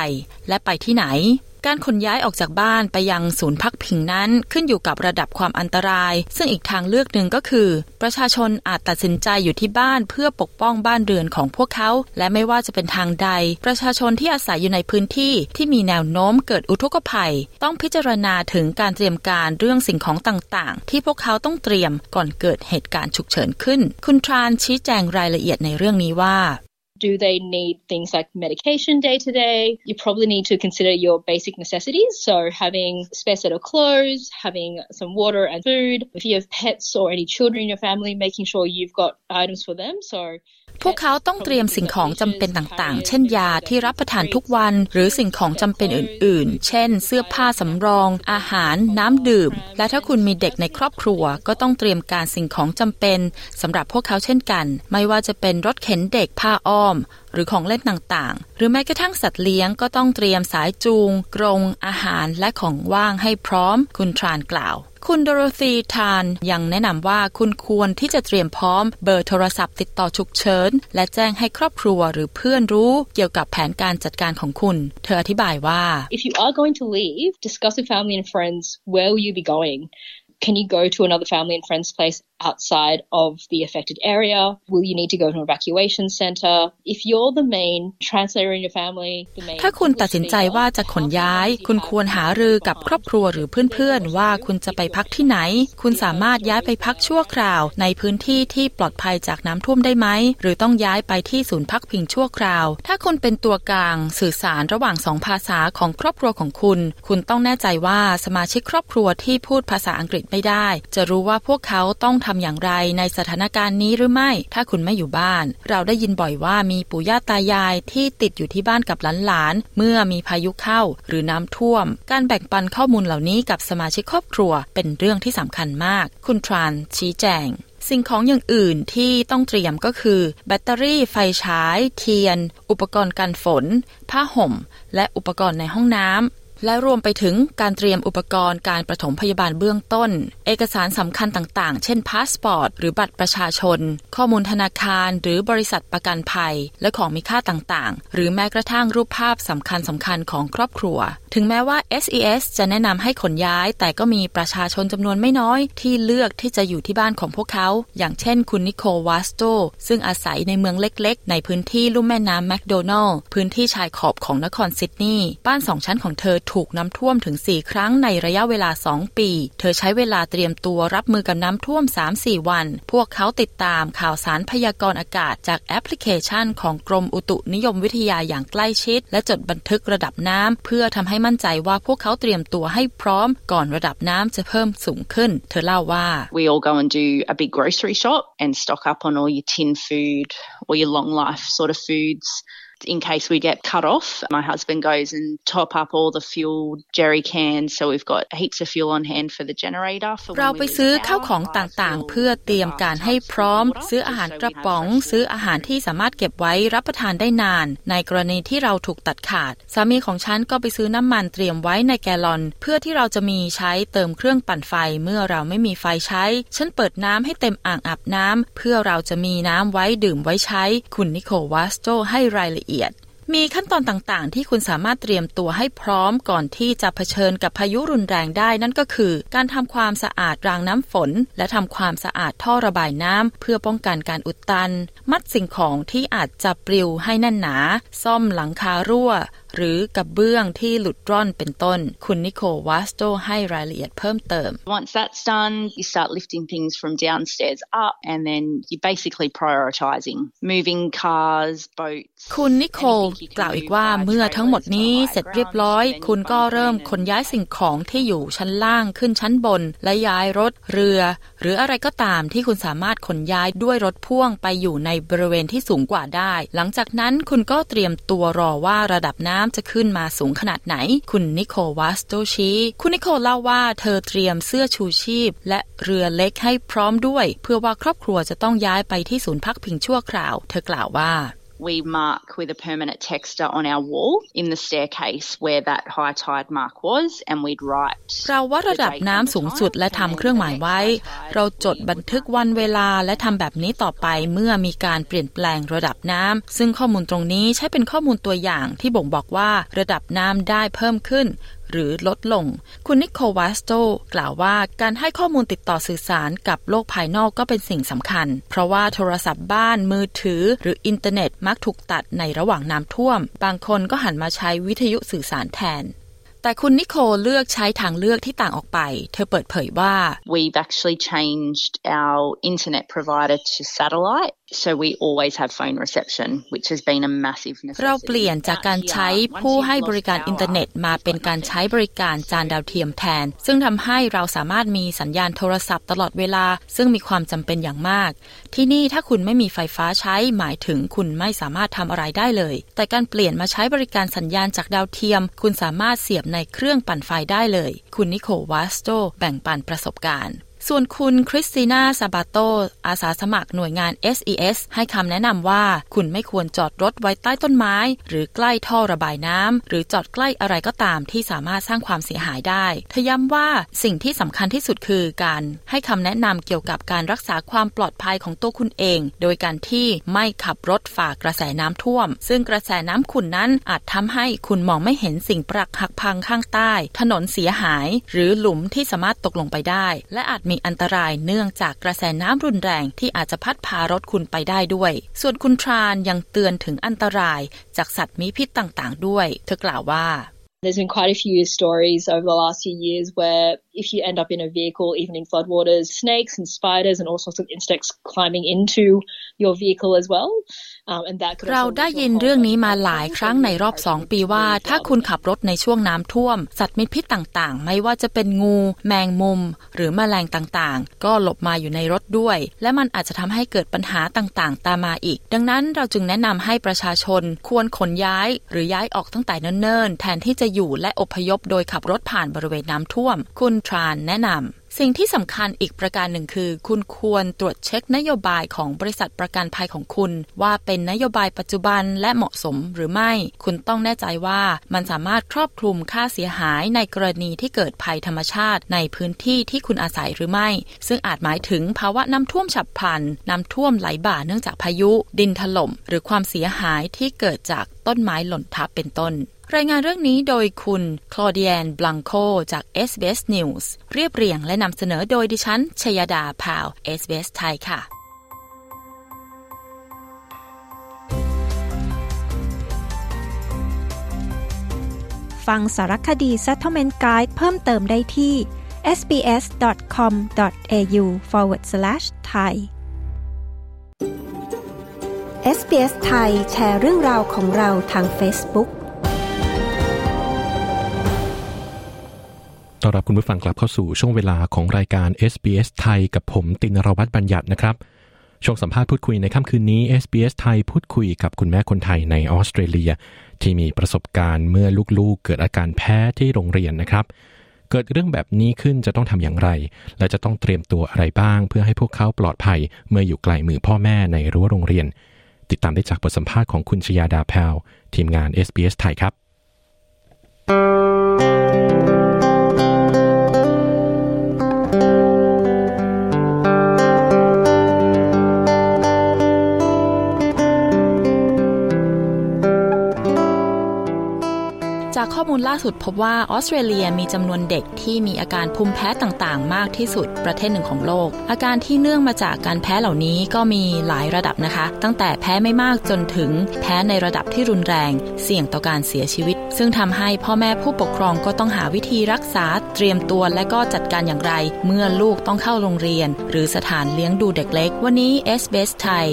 และไปที่ไหน การขนย้ายออกจากบ้านไปยังศูนย์พักพิงนั้นขึ้นอยู่กับระดับความอันตราย ซึ่งอีกทางเลือกหนึ่งก็คือ ประชาชนอาจตัดสินใจอยู่ที่บ้านเพื่อปกป้องบ้านเรือนของพวกเขา และไม่ว่าจะเป็นทางใด ประชาชนที่อาศัยอยู่ในพื้นที่ที่มีแนวโน้มเกิดอุทกภัย ต้องพิจารณาถึงการเตรียมการเรื่องสิ่งของต่างๆ ที่พวกเขาต้องเตรียมก่อนเกิดเหตุการณ์ฉุกเฉินขึ้น คุณทรานชี้แจงรายละเอียดในเรื่องนี้ว่า Do they need things like medication day to day? You probably need to consider your basic necessities. So having a spare set of clothes, having some water and food. If you have pets or any children in your family, making sure you've got items for them. So พวกเขาต้องเตรียมสิ่งของจำเป็นต่างๆ เช่นยาที่รับประทานทุกวัน หรือสิ่งของจำเป็นอื่น ๆ เช่น เสื้อผ้าสำรอง อาหาร น้ำดื่ม และถ้าคุณมีเด็กในครอบครัว ก็ต้องเตรียมการสิ่งของจำเป็นสำหรับพวกเขาเช่นกัน ไม่ว่าจะเป็นรถเข็นเด็กผ้าอ้อม หรือของเล่นต่างๆ หรือแม้กระทั่งสัตว์เลี้ยงก็ต้องเตรียมสายจูง กรง อาหารและของว่างให้พร้อม คุณทรานกล่าว คุณโดโรธีทานยังแนะนำว่าคุณควรที่จะเตรียมพร้อมเบอร์โทรศัพท์ติดต่อฉุกเฉิน และแจ้งให้ครอบครัวหรือเพื่อนรู้เกี่ยวกับแผนการจัดการของคุณ เธออธิบายว่า If you are going to leave, discuss with family and friends where will you be going. Can you go to another family and friends place outside of the affected area? Will you need to go to an evacuation center? If you're the main translator in your family, the main ถ้าคุณตัดสินใจว่าจะขนย้าย คุณควรหารือกับครอบครัวหรือเพื่อนๆ ว่าคุณจะไปพักที่ไหน คุณสามารถย้ายไปพักชั่วคราว ในพื้นที่ที่ปลอดภัยจากน้ำท่วมได้ไหม หรือต้องย้ายไปที่ศูนย์พักพิงชั่วคราว ถ้าคุณเป็นตัวกลางสื่อสารระหว่างสองภาษาของครอบครัวของคุณ คุณต้องแน่ใจว่าสมาชิกครอบครัวที่พูดภาษาอังกฤษไม่ได้ จะรู้ว่าพวกเขาต้องทำอย่างไรในสถานการณ์นี้หรือไม่ ถ้าคุณไม่อยู่บ้าน เราได้ยินบ่อยว่ามีปู่ย่าตายายที่ติดอยู่ที่บ้านกับหลานๆเมื่อมีพายุเข้าหรือน้ำท่วม การแบ่งปันข้อมูลเหล่านี้กับสมาชิกครอบครัว เป็นเรื่องที่สำคัญมาก คุณทรานชี้แจงสิ่งของอย่างอื่นที่ต้องเตรียมก็คือ แบตเตอรี่ไฟฉาย เทียน อุปกรณ์กันฝน ผ้าห่ม และอุปกรณ์ในห้องน้ำ และรวมไปถึงการเตรียมอุปกรณ์การประถมพยาบาลเบื้องต้น เอกสารสำคัญต่างๆ เช่นพาสปอร์ต หรือบัตรประชาชน ข้อมูลธนาคาร หรือบริษัทประกันภัย และของมีค่าต่างๆ หรือแม้กระทั่งรูปภาพสำคัญสำคัญของครอบครัว ถึงแม้ว่า SES จะแนะนำให้ขนย้าย แต่ก็มีประชาชนจำนวนไม่น้อยที่เลือกที่จะอยู่ที่บ้านของพวกเขา อย่างเช่นคุณนิโคลวาสโตซึ่งอาศัยในเมืองเล็กๆ ในพื้นที่ลุ่มแม่น้ำแมคโดนัลล์พื้นที่ชายขอบของนครซิดนีย์บ้านสองชั้นของเธอถูกน้ำท่วมถึง 4 ครั้งในระยะเวลา 2 ปี เธอใช้เวลาเตรียมตัวรับมือกับน้ำท่วม 3-4 วัน พวกเขาติดตามข่าวสารพยากรณ์อากาศจากแอปพลิเคชันของกรมอุตุนิยมวิทยาอย่างใกล้ชิด และจดบันทึกระดับน้ำเพื่อทำให้มั่นใจว่าพวกเขาเตรียมตัวให้พร้อมก่อนระดับน้ำจะเพิ่มสูงขึ้น เธอเล่าว่า We all go and do a big grocery shop and stock up on all your tin food or your long life sort of foods in case we get cut off. My husband goes and top up all the fuel jerry cans, so we've got heaps of fuel on hand for the generator. For เราไปซื้อข้าวของต่างๆ เพื่อเตรียมการให้พร้อม ซื้ออาหารกระป๋อง ซื้ออาหารที่สามารถเก็บไว้รับประทานได้นาน ในกรณีที่เราถูกตัดขาด สามีของฉันก็ไปซื้อน้ำมันเตรียมไว้ในแกลลอน เพื่อที่เราจะมีใช้เติมเครื่องปั่นไฟเมื่อเราไม่มีไฟใช้ ฉันเปิดน้ำให้เต็มอ่างอาบน้ำเพื่อเราจะมีน้ำไว้ดื่มไว้ใช้ คุณนิโคลวัสโตให้รายละเอียดมีขั้นตอนต่างๆ ที่คุณสามารถเตรียมตัวให้พร้อมก่อนที่จะเผชิญกับพายุรุนแรงได้นั่นก็คือ การทำความสะอาดรางน้ำฝน และทำความสะอาดท่อระบายน้ำเพื่อป้องกันการอุดตัน มัดสิ่งของที่อาจจะปลิวให้แน่นหนา ซ่อมหลังคารั่วหรือกระเบื้องที่หลุดร่อนเป็นต้น คุณนิโคลวัสโตให้รายละเอียดเพิ่มเติม Once that's done, you start lifting things from downstairs up, and then you're basically prioritising moving cars, boats. คุณนิโคลกล่าวอีกว่าเมื่อทั้งหมดนี้เสร็จเรียบร้อย คุณก็เริ่มขนย้ายสิ่งของที่อยู่ชั้นล่างขึ้นชั้นบน และย้ายรถเรือ หรืออะไรก็ตามที่คุณสามารถขนย้ายด้วยรถพ่วงไปอยู่ในบริเวณที่สูงกว่าได้ หลังจากนั้นคุณก็เตรียมตัวรอว่าระดับน้ำจะขึ้นมาสูงขนาดไหน คุณนิโคลวัสโตชีคุณนิโคลเล่าว่าเธอเตรียมเสื้อชูชีพ และเรือเล็กให้พร้อมด้วย เพื่อว่าครอบครัวจะต้องย้ายไปที่ศูนย์พักพิงชั่วคราว เธอกล่าวว่า We mark with a permanent texter on our wall in the staircase where that high tide mark was, and we'd write. เราวัดระดับน้ำสูงสุดและทำเครื่องหมายไว้ เราจดบันทึกวันเวลาและทำแบบนี้ต่อไปเมื่อมีการเปลี่ยนแปลงระดับน้ำซึ่งข้อมูลตรงนี้ใช้เป็นข้อมูลตัวอย่างที่บ่งบอกว่าระดับน้ำได้เพิ่มขึ้น หรือลดลง คุณนิโควัสโตกล่าวว่าการให้ข้อมูลติดต่อสื่อสารกับโลกภายนอกก็เป็นสิ่งสำคัญ เพราะว่าโทรศัพท์บ้านมือถือ หรืออินเทอร์เน็ตมักถูกตัดในระหว่างน้ำท่วม บางคนก็หันมาใช้วิทยุสื่อสารแทนแต่คุณนิโคเลือกใช้ทางเลือกที่ต่างออกไป เธอเปิดเผยว่า We've actually changed our internet provider to satellite, so we always have phone reception, which has been a massive เรา necessity. เปลี่ยนจากการใช้ผู้ให้บริการอินเทอร์เน็ตมาเป็นการใช้บริการจานดาวเทียมแทน ซึ่งทำให้เราสามารถมีสัญญาณโทรศัพท์ตลอดเวลา ซึ่งมีความจำเป็นอย่างมาก ที่นี่ถ้าคุณไม่มีไฟฟ้าใช้หมายถึงคุณไม่สามารถทำอะไรได้เลย แต่การเปลี่ยนมาใช้บริการสัญญาณจากดาวเทียม คุณสามารถเสียบในเครื่องปั่นไฟได้เลย คุณนิโคลวัสโตแบ่งปันประสบการณ์ ส่วนคุณคริสติน่าซาบาโต อาสาสมัครหน่วยงาน SES ให้คำแนะนำว่า คุณไม่ควรจอดรถไว้ใต้ต้นไม้ หรือใกล้ท่อระบายน้ำ หรือจอดใกล้อะไรก็ตามที่สามารถสร้างความเสียหายได้เธอย้ำว่าสิ่งที่สำคัญที่สุดคือการให้คำแนะนำเกี่ยวกับการรักษาความปลอดภัยของตัวคุณเอง โดยการที่ไม่ขับรถฝ่ากระแสน้ำท่วม ซึ่งกระแสน้ำขุ่นนั้นอาจทำให้คุณมองไม่เห็นสิ่งปรักหักพังข้างใต้ ถนนเสียหาย หรือหลุมที่สามารถตกลงไปได้ และอาจมีอันตรายเนื่องจากกระแสน้ำรุนแรงที่อาจจะพัดพารถคุณไปได้ด้วย ส่วนคุณทรานยังเตือนถึงอันตรายจากสัตว์มีพิษต่างๆ ด้วย เธอกล่าวว่า There's been quite a few stories over the last few years where if you end up in a vehicle, even in floodwaters, snakes and spiders and all sorts of insects climbing into your vehicle as well. Um, and that could เราได้ยินเรื่องนี้มาหลายครั้งในรอบสองปีว่า ถ้าคุณขับรถในช่วงน้ำท่วม สัตว์มีพิษต่างๆ ไม่ว่าจะเป็นงู แมงมุม หรือแมลงต่างๆ ก็หลบมาอยู่ในรถด้วย และมันอาจจะทำให้เกิดปัญหาต่างๆ ตามมาอีก ดังนั้นเราจึงแนะนำให้ประชาชนควรขนย้ายหรือย้ายออกตั้งแต่เนิ่นๆ แทนที่จะอยู่และอพยพโดยขับรถผ่านบริเวณน้ำท่วม คุณทรานแนะนำสิ่งที่สำคัญอีกประการหนึ่งคือ คุณควรตรวจเช็คนโยบายของบริษัทประกันภัยของคุณ ว่าเป็นนโยบายปัจจุบันและเหมาะสมหรือไม่ คุณต้องแน่ใจว่ามันสามารถครอบคลุมค่าเสียหายในกรณีที่เกิดภัยธรรมชาติในพื้นที่ที่คุณอาศัยหรือไม่ ซึ่งอาจหมายถึงภาวะน้ำท่วมฉับพลันน้ำท่วมไหลบ่าเนื่องจากพายุ ดินถล่ม หรือความเสียหายที่เกิดจากต้นไม้หล่นทับเป็นต้น รายงานเรื่องนี้โดยคุณคลอเดียนบลังโคจาก SBS News เรียบเรียงและนำเสนอโดยดิฉันชยดาพาว SBS ไทยค่ะ ฟังสารคดี Settlement Guide เพิ่มเติมได้ที่ sbs.com.au forward slash thai SBS ไทยแชร์เรื่องราวของเราทาง Facebook ต้อนรับคุณผู้ฟังกลับเข้าสู่ช่วงเวลาของรายการ SBS ไทยกับผมตินรวัตรบัญญัตินะครับ ช่วงสัมภาษณ์พูดคุยในค่ำคืนนี้ SBS ไทยพูดคุยกับคุณแม่คนไทยในออสเตรเลีย ที่มีประสบการณ์เมื่อลูกๆ เกิดอาการแพ้ที่โรงเรียนนะครับ เกิดเรื่องแบบนี้ขึ้นจะต้องทำอย่างไร และจะต้องเตรียมตัวอะไรบ้าง เพื่อให้พวกเขาปลอดภัย เมื่ออยู่ไกลมือพ่อแม่ในรั้วโรงเรียน ติดตามได้จากบทสัมภาษณ์ของคุณชยาดาแพลทีมงาน SBS ไทยครับ ข้อมูลล่าสุดพบว่าออสเตรเลียมีจำนวนเด็กที่มีอาการภูมิแพ้ต่างๆ มากที่สุดประเทศหนึ่งของโลก อาการที่เนื่องมาจากการแพ้เหล่านี้ก็มีหลายระดับนะคะ ตั้งแต่แพ้ไม่มากจนถึงแพ้ในระดับที่รุนแรง เสี่ยงต่อการเสียชีวิต ซึ่งทำให้พ่อแม่ผู้ปกครองก็ต้องหาวิธีรักษาเตรียมตัวและก็จัดการอย่างไร เมื่อลูกต้องเข้าโรงเรียน หรือสถานเลี้ยงดูเด็กเล็ก วันนี้ s อ s ไทย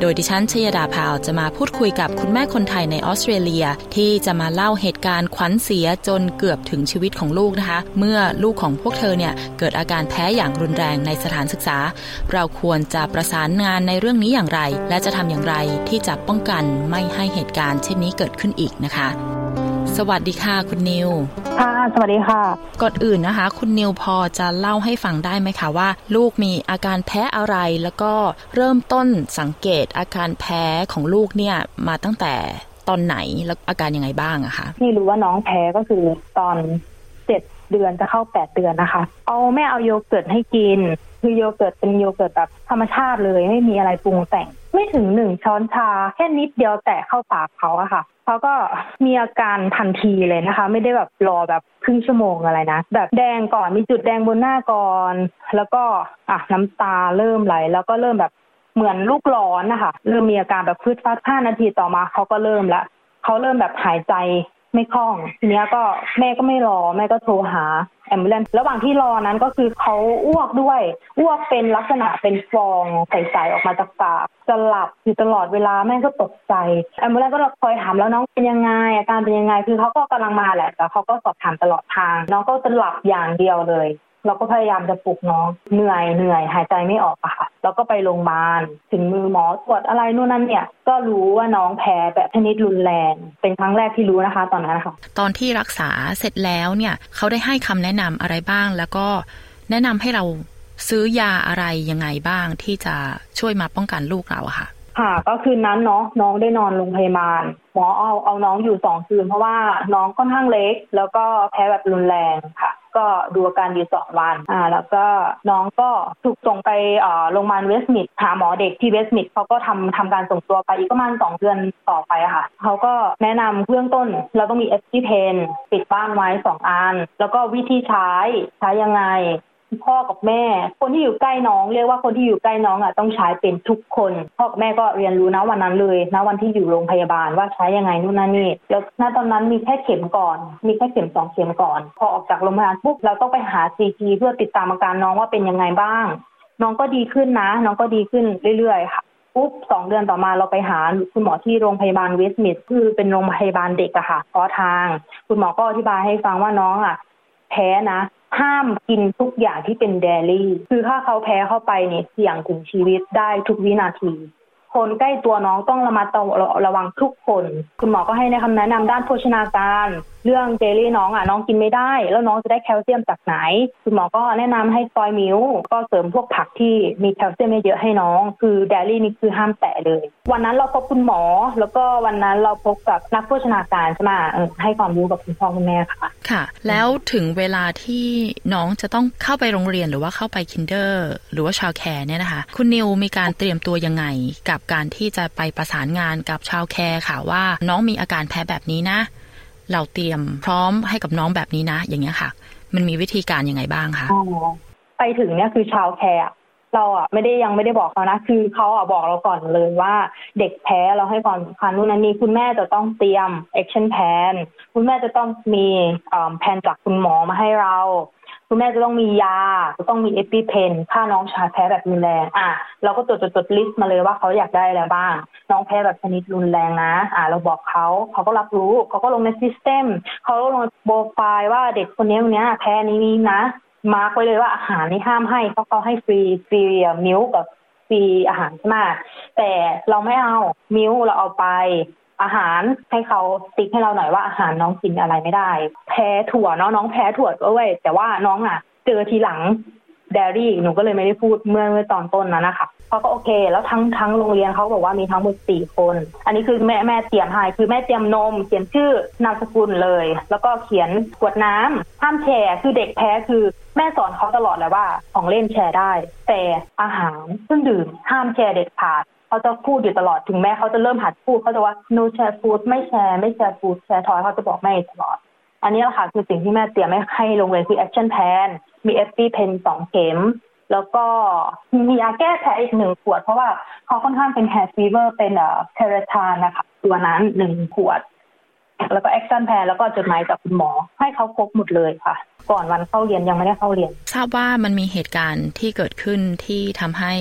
โดยดิฉันชยดาพาวจะมาพูดคุยกับคุณแม่คนไทยในออสเตรเลีย ที่จะมาเล่าเหตุการณ์ขวัญเสียจนเกือบถึงชีวิตของลูกนะคะ เมื่อลูกของพวกเธอเนี่ยเกิดอาการแพ้อย่างรุนแรงในสถานศึกษา เราควรจะประสานงานในเรื่องนี้อย่างไร และจะทำอย่างไรที่จะป้องกันไม่ให้เหตุการณ์เช่นนี้เกิดขึ้นอีกนะคะ สวัสดีค่ะ คุณนิว ค่ะ สวัสดีค่ะ ก่อนอื่นนะคะ คุณนิวพอจะเล่าให้ฟังได้ไหมคะว่า ลูกมีอาการแพ้อะไรแล้วก็เริ่มต้นสังเกตอาการแพ้ของลูกเนี่ยมาตั้งแต่ตอนไหนแล้วอาการยังไงบ้างอะคะที่รู้ว่าน้องแพ้ก็คือตอนเจ็ดเดือนจะเข้าแปดเดือนนะคะ เอาแม่เอาโยเกิร์ตให้กิน คือโยเกิร์ตเป็นโยเกิร์ตแบบธรรมชาติเลยไม่มีอะไรปรุงแต่ง ไม่ถึงหนึ่งช้อนชา แค่นิดเดียวแตะเข้าปากเขาอะค่ะเขาก็มีอาการทันทีเลยนะคะ ไม่ได้แบบรอแบบครึ่งชั่วโมงอะไรนะ แบบแดงก่อนมีจุดแดงบนหน้าก่อน แล้วก็อะน้ำตาเริ่มไหล แล้วก็เริ่มแบบเหมือนลูกร้อนนะคะเริ่มมีอาการแบบพืดฟัดห้านาทีต่อมาเขาก็เริ่มละเขาเริ่มแบบหายใจไม่คล่องทีนี้ก็แม่ก็ไม่รอแม่ก็โทรหา แอมบูเลนระหว่างที่รอนั้นก็คือเขาอ้วกด้วย อ้วกเป็นลักษณะเป็นฟองใสๆออกมาจากปากจะหลับอยู่ตลอดเวลาแม่ก็ตกใจแอมบูเลนก็คอยถามแล้วน้องเป็นยังไง อาการเป็นยังไง คือเขาก็กำลังมาแหละแต่เขาก็สอบถามตลอดทาง น้องก็จะหลับอย่างเดียวเลย เราก็พยายามจะปลุกน้องเหนื่อยเหนื่อยหายใจไม่ออกอะค่ะแล้วก็ไปโรงพยาบาลถึงมือหมอตรวจอะไรนู่นนั่นเนี่ย ก็รู้ว่าน้องแพ้แบบชนิดรุนแรง เป็นครั้งแรกที่รู้นะคะ ตอนนั้นนะคะตอนที่รักษาเสร็จแล้วเนี่ยเขาได้ให้คำแนะนำอะไรบ้าง แล้วก็แนะนำให้เราซื้อยาอะไรยังไงบ้างที่จะช่วยมาป้องกันลูกเราอะค่ะค่ะก็คืนนั้นเนาะน้องได้นอนโรงพยาบาลหมอเอาเอาน้องอยู่สองคืน เพราะว่าน้องค่อนข้างเล็ก แล้วก็แพ้แบบรุนแรงค่ะ ก็ดูอาการอยู่สองวันอ่าแล้วก็น้องก็ถูกส่งไปอ่าโรงพยาบาลเวสต์มิดหาหมอเด็กที่เวสต์มิดเขาก็ทำทำการส่งตัวไปอีกประมาณสองเดือนต่อไปอะค่ะเขาก็แนะนำเบื้องต้นเราต้องมีเอสจีเพนปิดบ้านไว้สองอันแล้วก็วิธีใช้ใช้ยังไง พ่อกับแม่ คนที่อยู่ใกล้น้อง เรียกว่าคนที่อยู่ใกล้น้องอะต้องใช้เป็นทุกคน พ่อกับแม่ก็เรียนรู้นะวันนั้นเลยนะวันที่อยู่โรงพยาบาลว่าใช้ยังไงนู่นนั่นนี่แล้วณตอนนั้นมีแค่เข็มก่อน มีแค่เข็มสองเข็มก่อน พอออกจากโรงพยาบาลปุ๊บเราต้องไปหาซีจีเพื่อติดตามอาการน้องว่าเป็นยังไงบ้าง น้องก็ดีขึ้นนะ น้องก็ดีขึ้นเรื่อยๆค่ะปุ๊บสองเดือนต่อมาเราไปหาคุณหมอที่โรงพยาบาลเวสต์มิดคือเป็นโรงพยาบาลเด็กอะค่ะขอทาง คุณหมอก็อธิบายให้ฟังว่าน้องอะแพ้นะ ห้ามกินทุกอย่างที่เป็นเดลี่ คือถ้าเขาแพ้เข้าไปเนี่ยเสี่ยงถึงชีวิตได้ทุกวินาที คนใกล้ตัวน้องต้องระมัดระวังทุกคน คุณหมอก็ให้ในคำแนะนำด้านโภชนาการเรื่องเจลลี่น้องอะน้องกินไม่ได้ แล้วน้องจะได้แคลเซียมจากไหน คุณหมอก็แนะนำให้ soy milk ก็เสริมพวกผักที่มีแคลเซียมเยอะให้น้อง คือ dairy นี่คือห้ามแตะเลย วันนั้นเราพบคุณหมอ แล้วก็วันนั้นเราพบกับนักโภชนาการใช่ไหมให้ความรู้กับคุณพ่อคุณแม่ค่ะ ค่ะ แล้วถึงเวลาที่น้องจะต้องเข้าไปโรงเรียนหรือว่าเข้าไป kinder หรือว่า childcare เนี่ยนะคะคุณนิวมีการเตรียมตัวยังไง กับการที่จะไปประสานงานกับ childcare ค่ะว่า น้องมีอาการแพ้แบบนี้นะ เราเตรียมพร้อมให้กับน้องแบบนี้นะ อย่างเงี้ยค่ะ มันมีวิธีการยังไงบ้างคะไปถึงเนี่ยคือ childcare เราอะไม่ได้ยังไม่ได้บอกเขานะ คือเขาอะบอกเราก่อนเลยว่าเด็กแพ้เราให้ความสำคัญนู่นนั่นนี่คุณแม่จะต้องเตรียม action plan คุณแม่จะต้องมีแผนจากคุณหมอมาให้เรา คุณแม่จะต้องมียาจะต้องมี EpiPen ค่ะน้องชาแพ้แบบรุนแรง อะ เราก็จดจดจด list มาเลยว่าเขาอยากได้อะไรบ้าง น้องแพ้แบบชนิดรุนแรงนะ อะ เราบอกเขา เขาก็รับรู้ เขาก็ลงใน system เขาก็ลงโปรไฟล์ว่าเด็กคนนี้คนนี้แพ้นี้นี้นะ mark ไว้เลยว่าอาหารนี่ห้ามให้เขาะเขาให้ฟรีฟรี milk กับฟรีอาหารใช่ไหมแต่เราไม่เอา milk เราเอาไป อาหารให้เขาติ๊กให้เราหน่อยว่าอาหารน้องกินอะไรไม่ได้ แพ้ถั่วเนาะน้องแพ้ถั่วก็เว้ยแต่ว่าน้องอะ เจอทีหลังเดรี่หนูก็เลยไม่ได้พูดเมื่อเมื่อตอนต้นนั้นนะคะเขาก็โอเค แล้วทั้งทั้งโรงเรียนเขาบอกว่ามีทั้งหมดสี่คน อันนี้คือแม่แม่เตรียมให้คือแม่เตรียมนม เขียนชื่อนามสกุลเลย แล้วก็เขียนขวดน้ำห้ามแชร์คือเด็กแพ้คือแม่สอนเขาตลอดเลยว่าของเล่นแชร์ได้ แต่อาหารเครื่องดื่มห้ามแชร์เด็ดขาด เขาจะพูดอยู่ตลอดถึงแม้เขาจะเริ่มหัดพูดเขาจะว่า no share food ไม่แชร์ไม่แชร์ food แชร์ทอยเขาจะบอกแม่ตลอด อันนี้แหละค่ะคือสิ่งที่แม่เตรียมให้โรงเรียนคือ action plan มี FP pen สองเข็มแล้วก็มียาแก้แพ้อีกหนึ่งขวด เพราะว่าเขาค่อนข้างเป็น hair fever เป็นเอ่อ p e r a t a n นะคะ ตัวนั้นหนึ่งขวด แล้วก็ action plan แล้วก็จดหมายจากคุณหมอ ให้เขาครบหมดเลยค่ะ ก่อนวันเข้าเรียนยังไม่ได้เข้าเรียน ทราบว่ามันมีเหตุการณ์ที่เกิดขึ้นที่ทำให้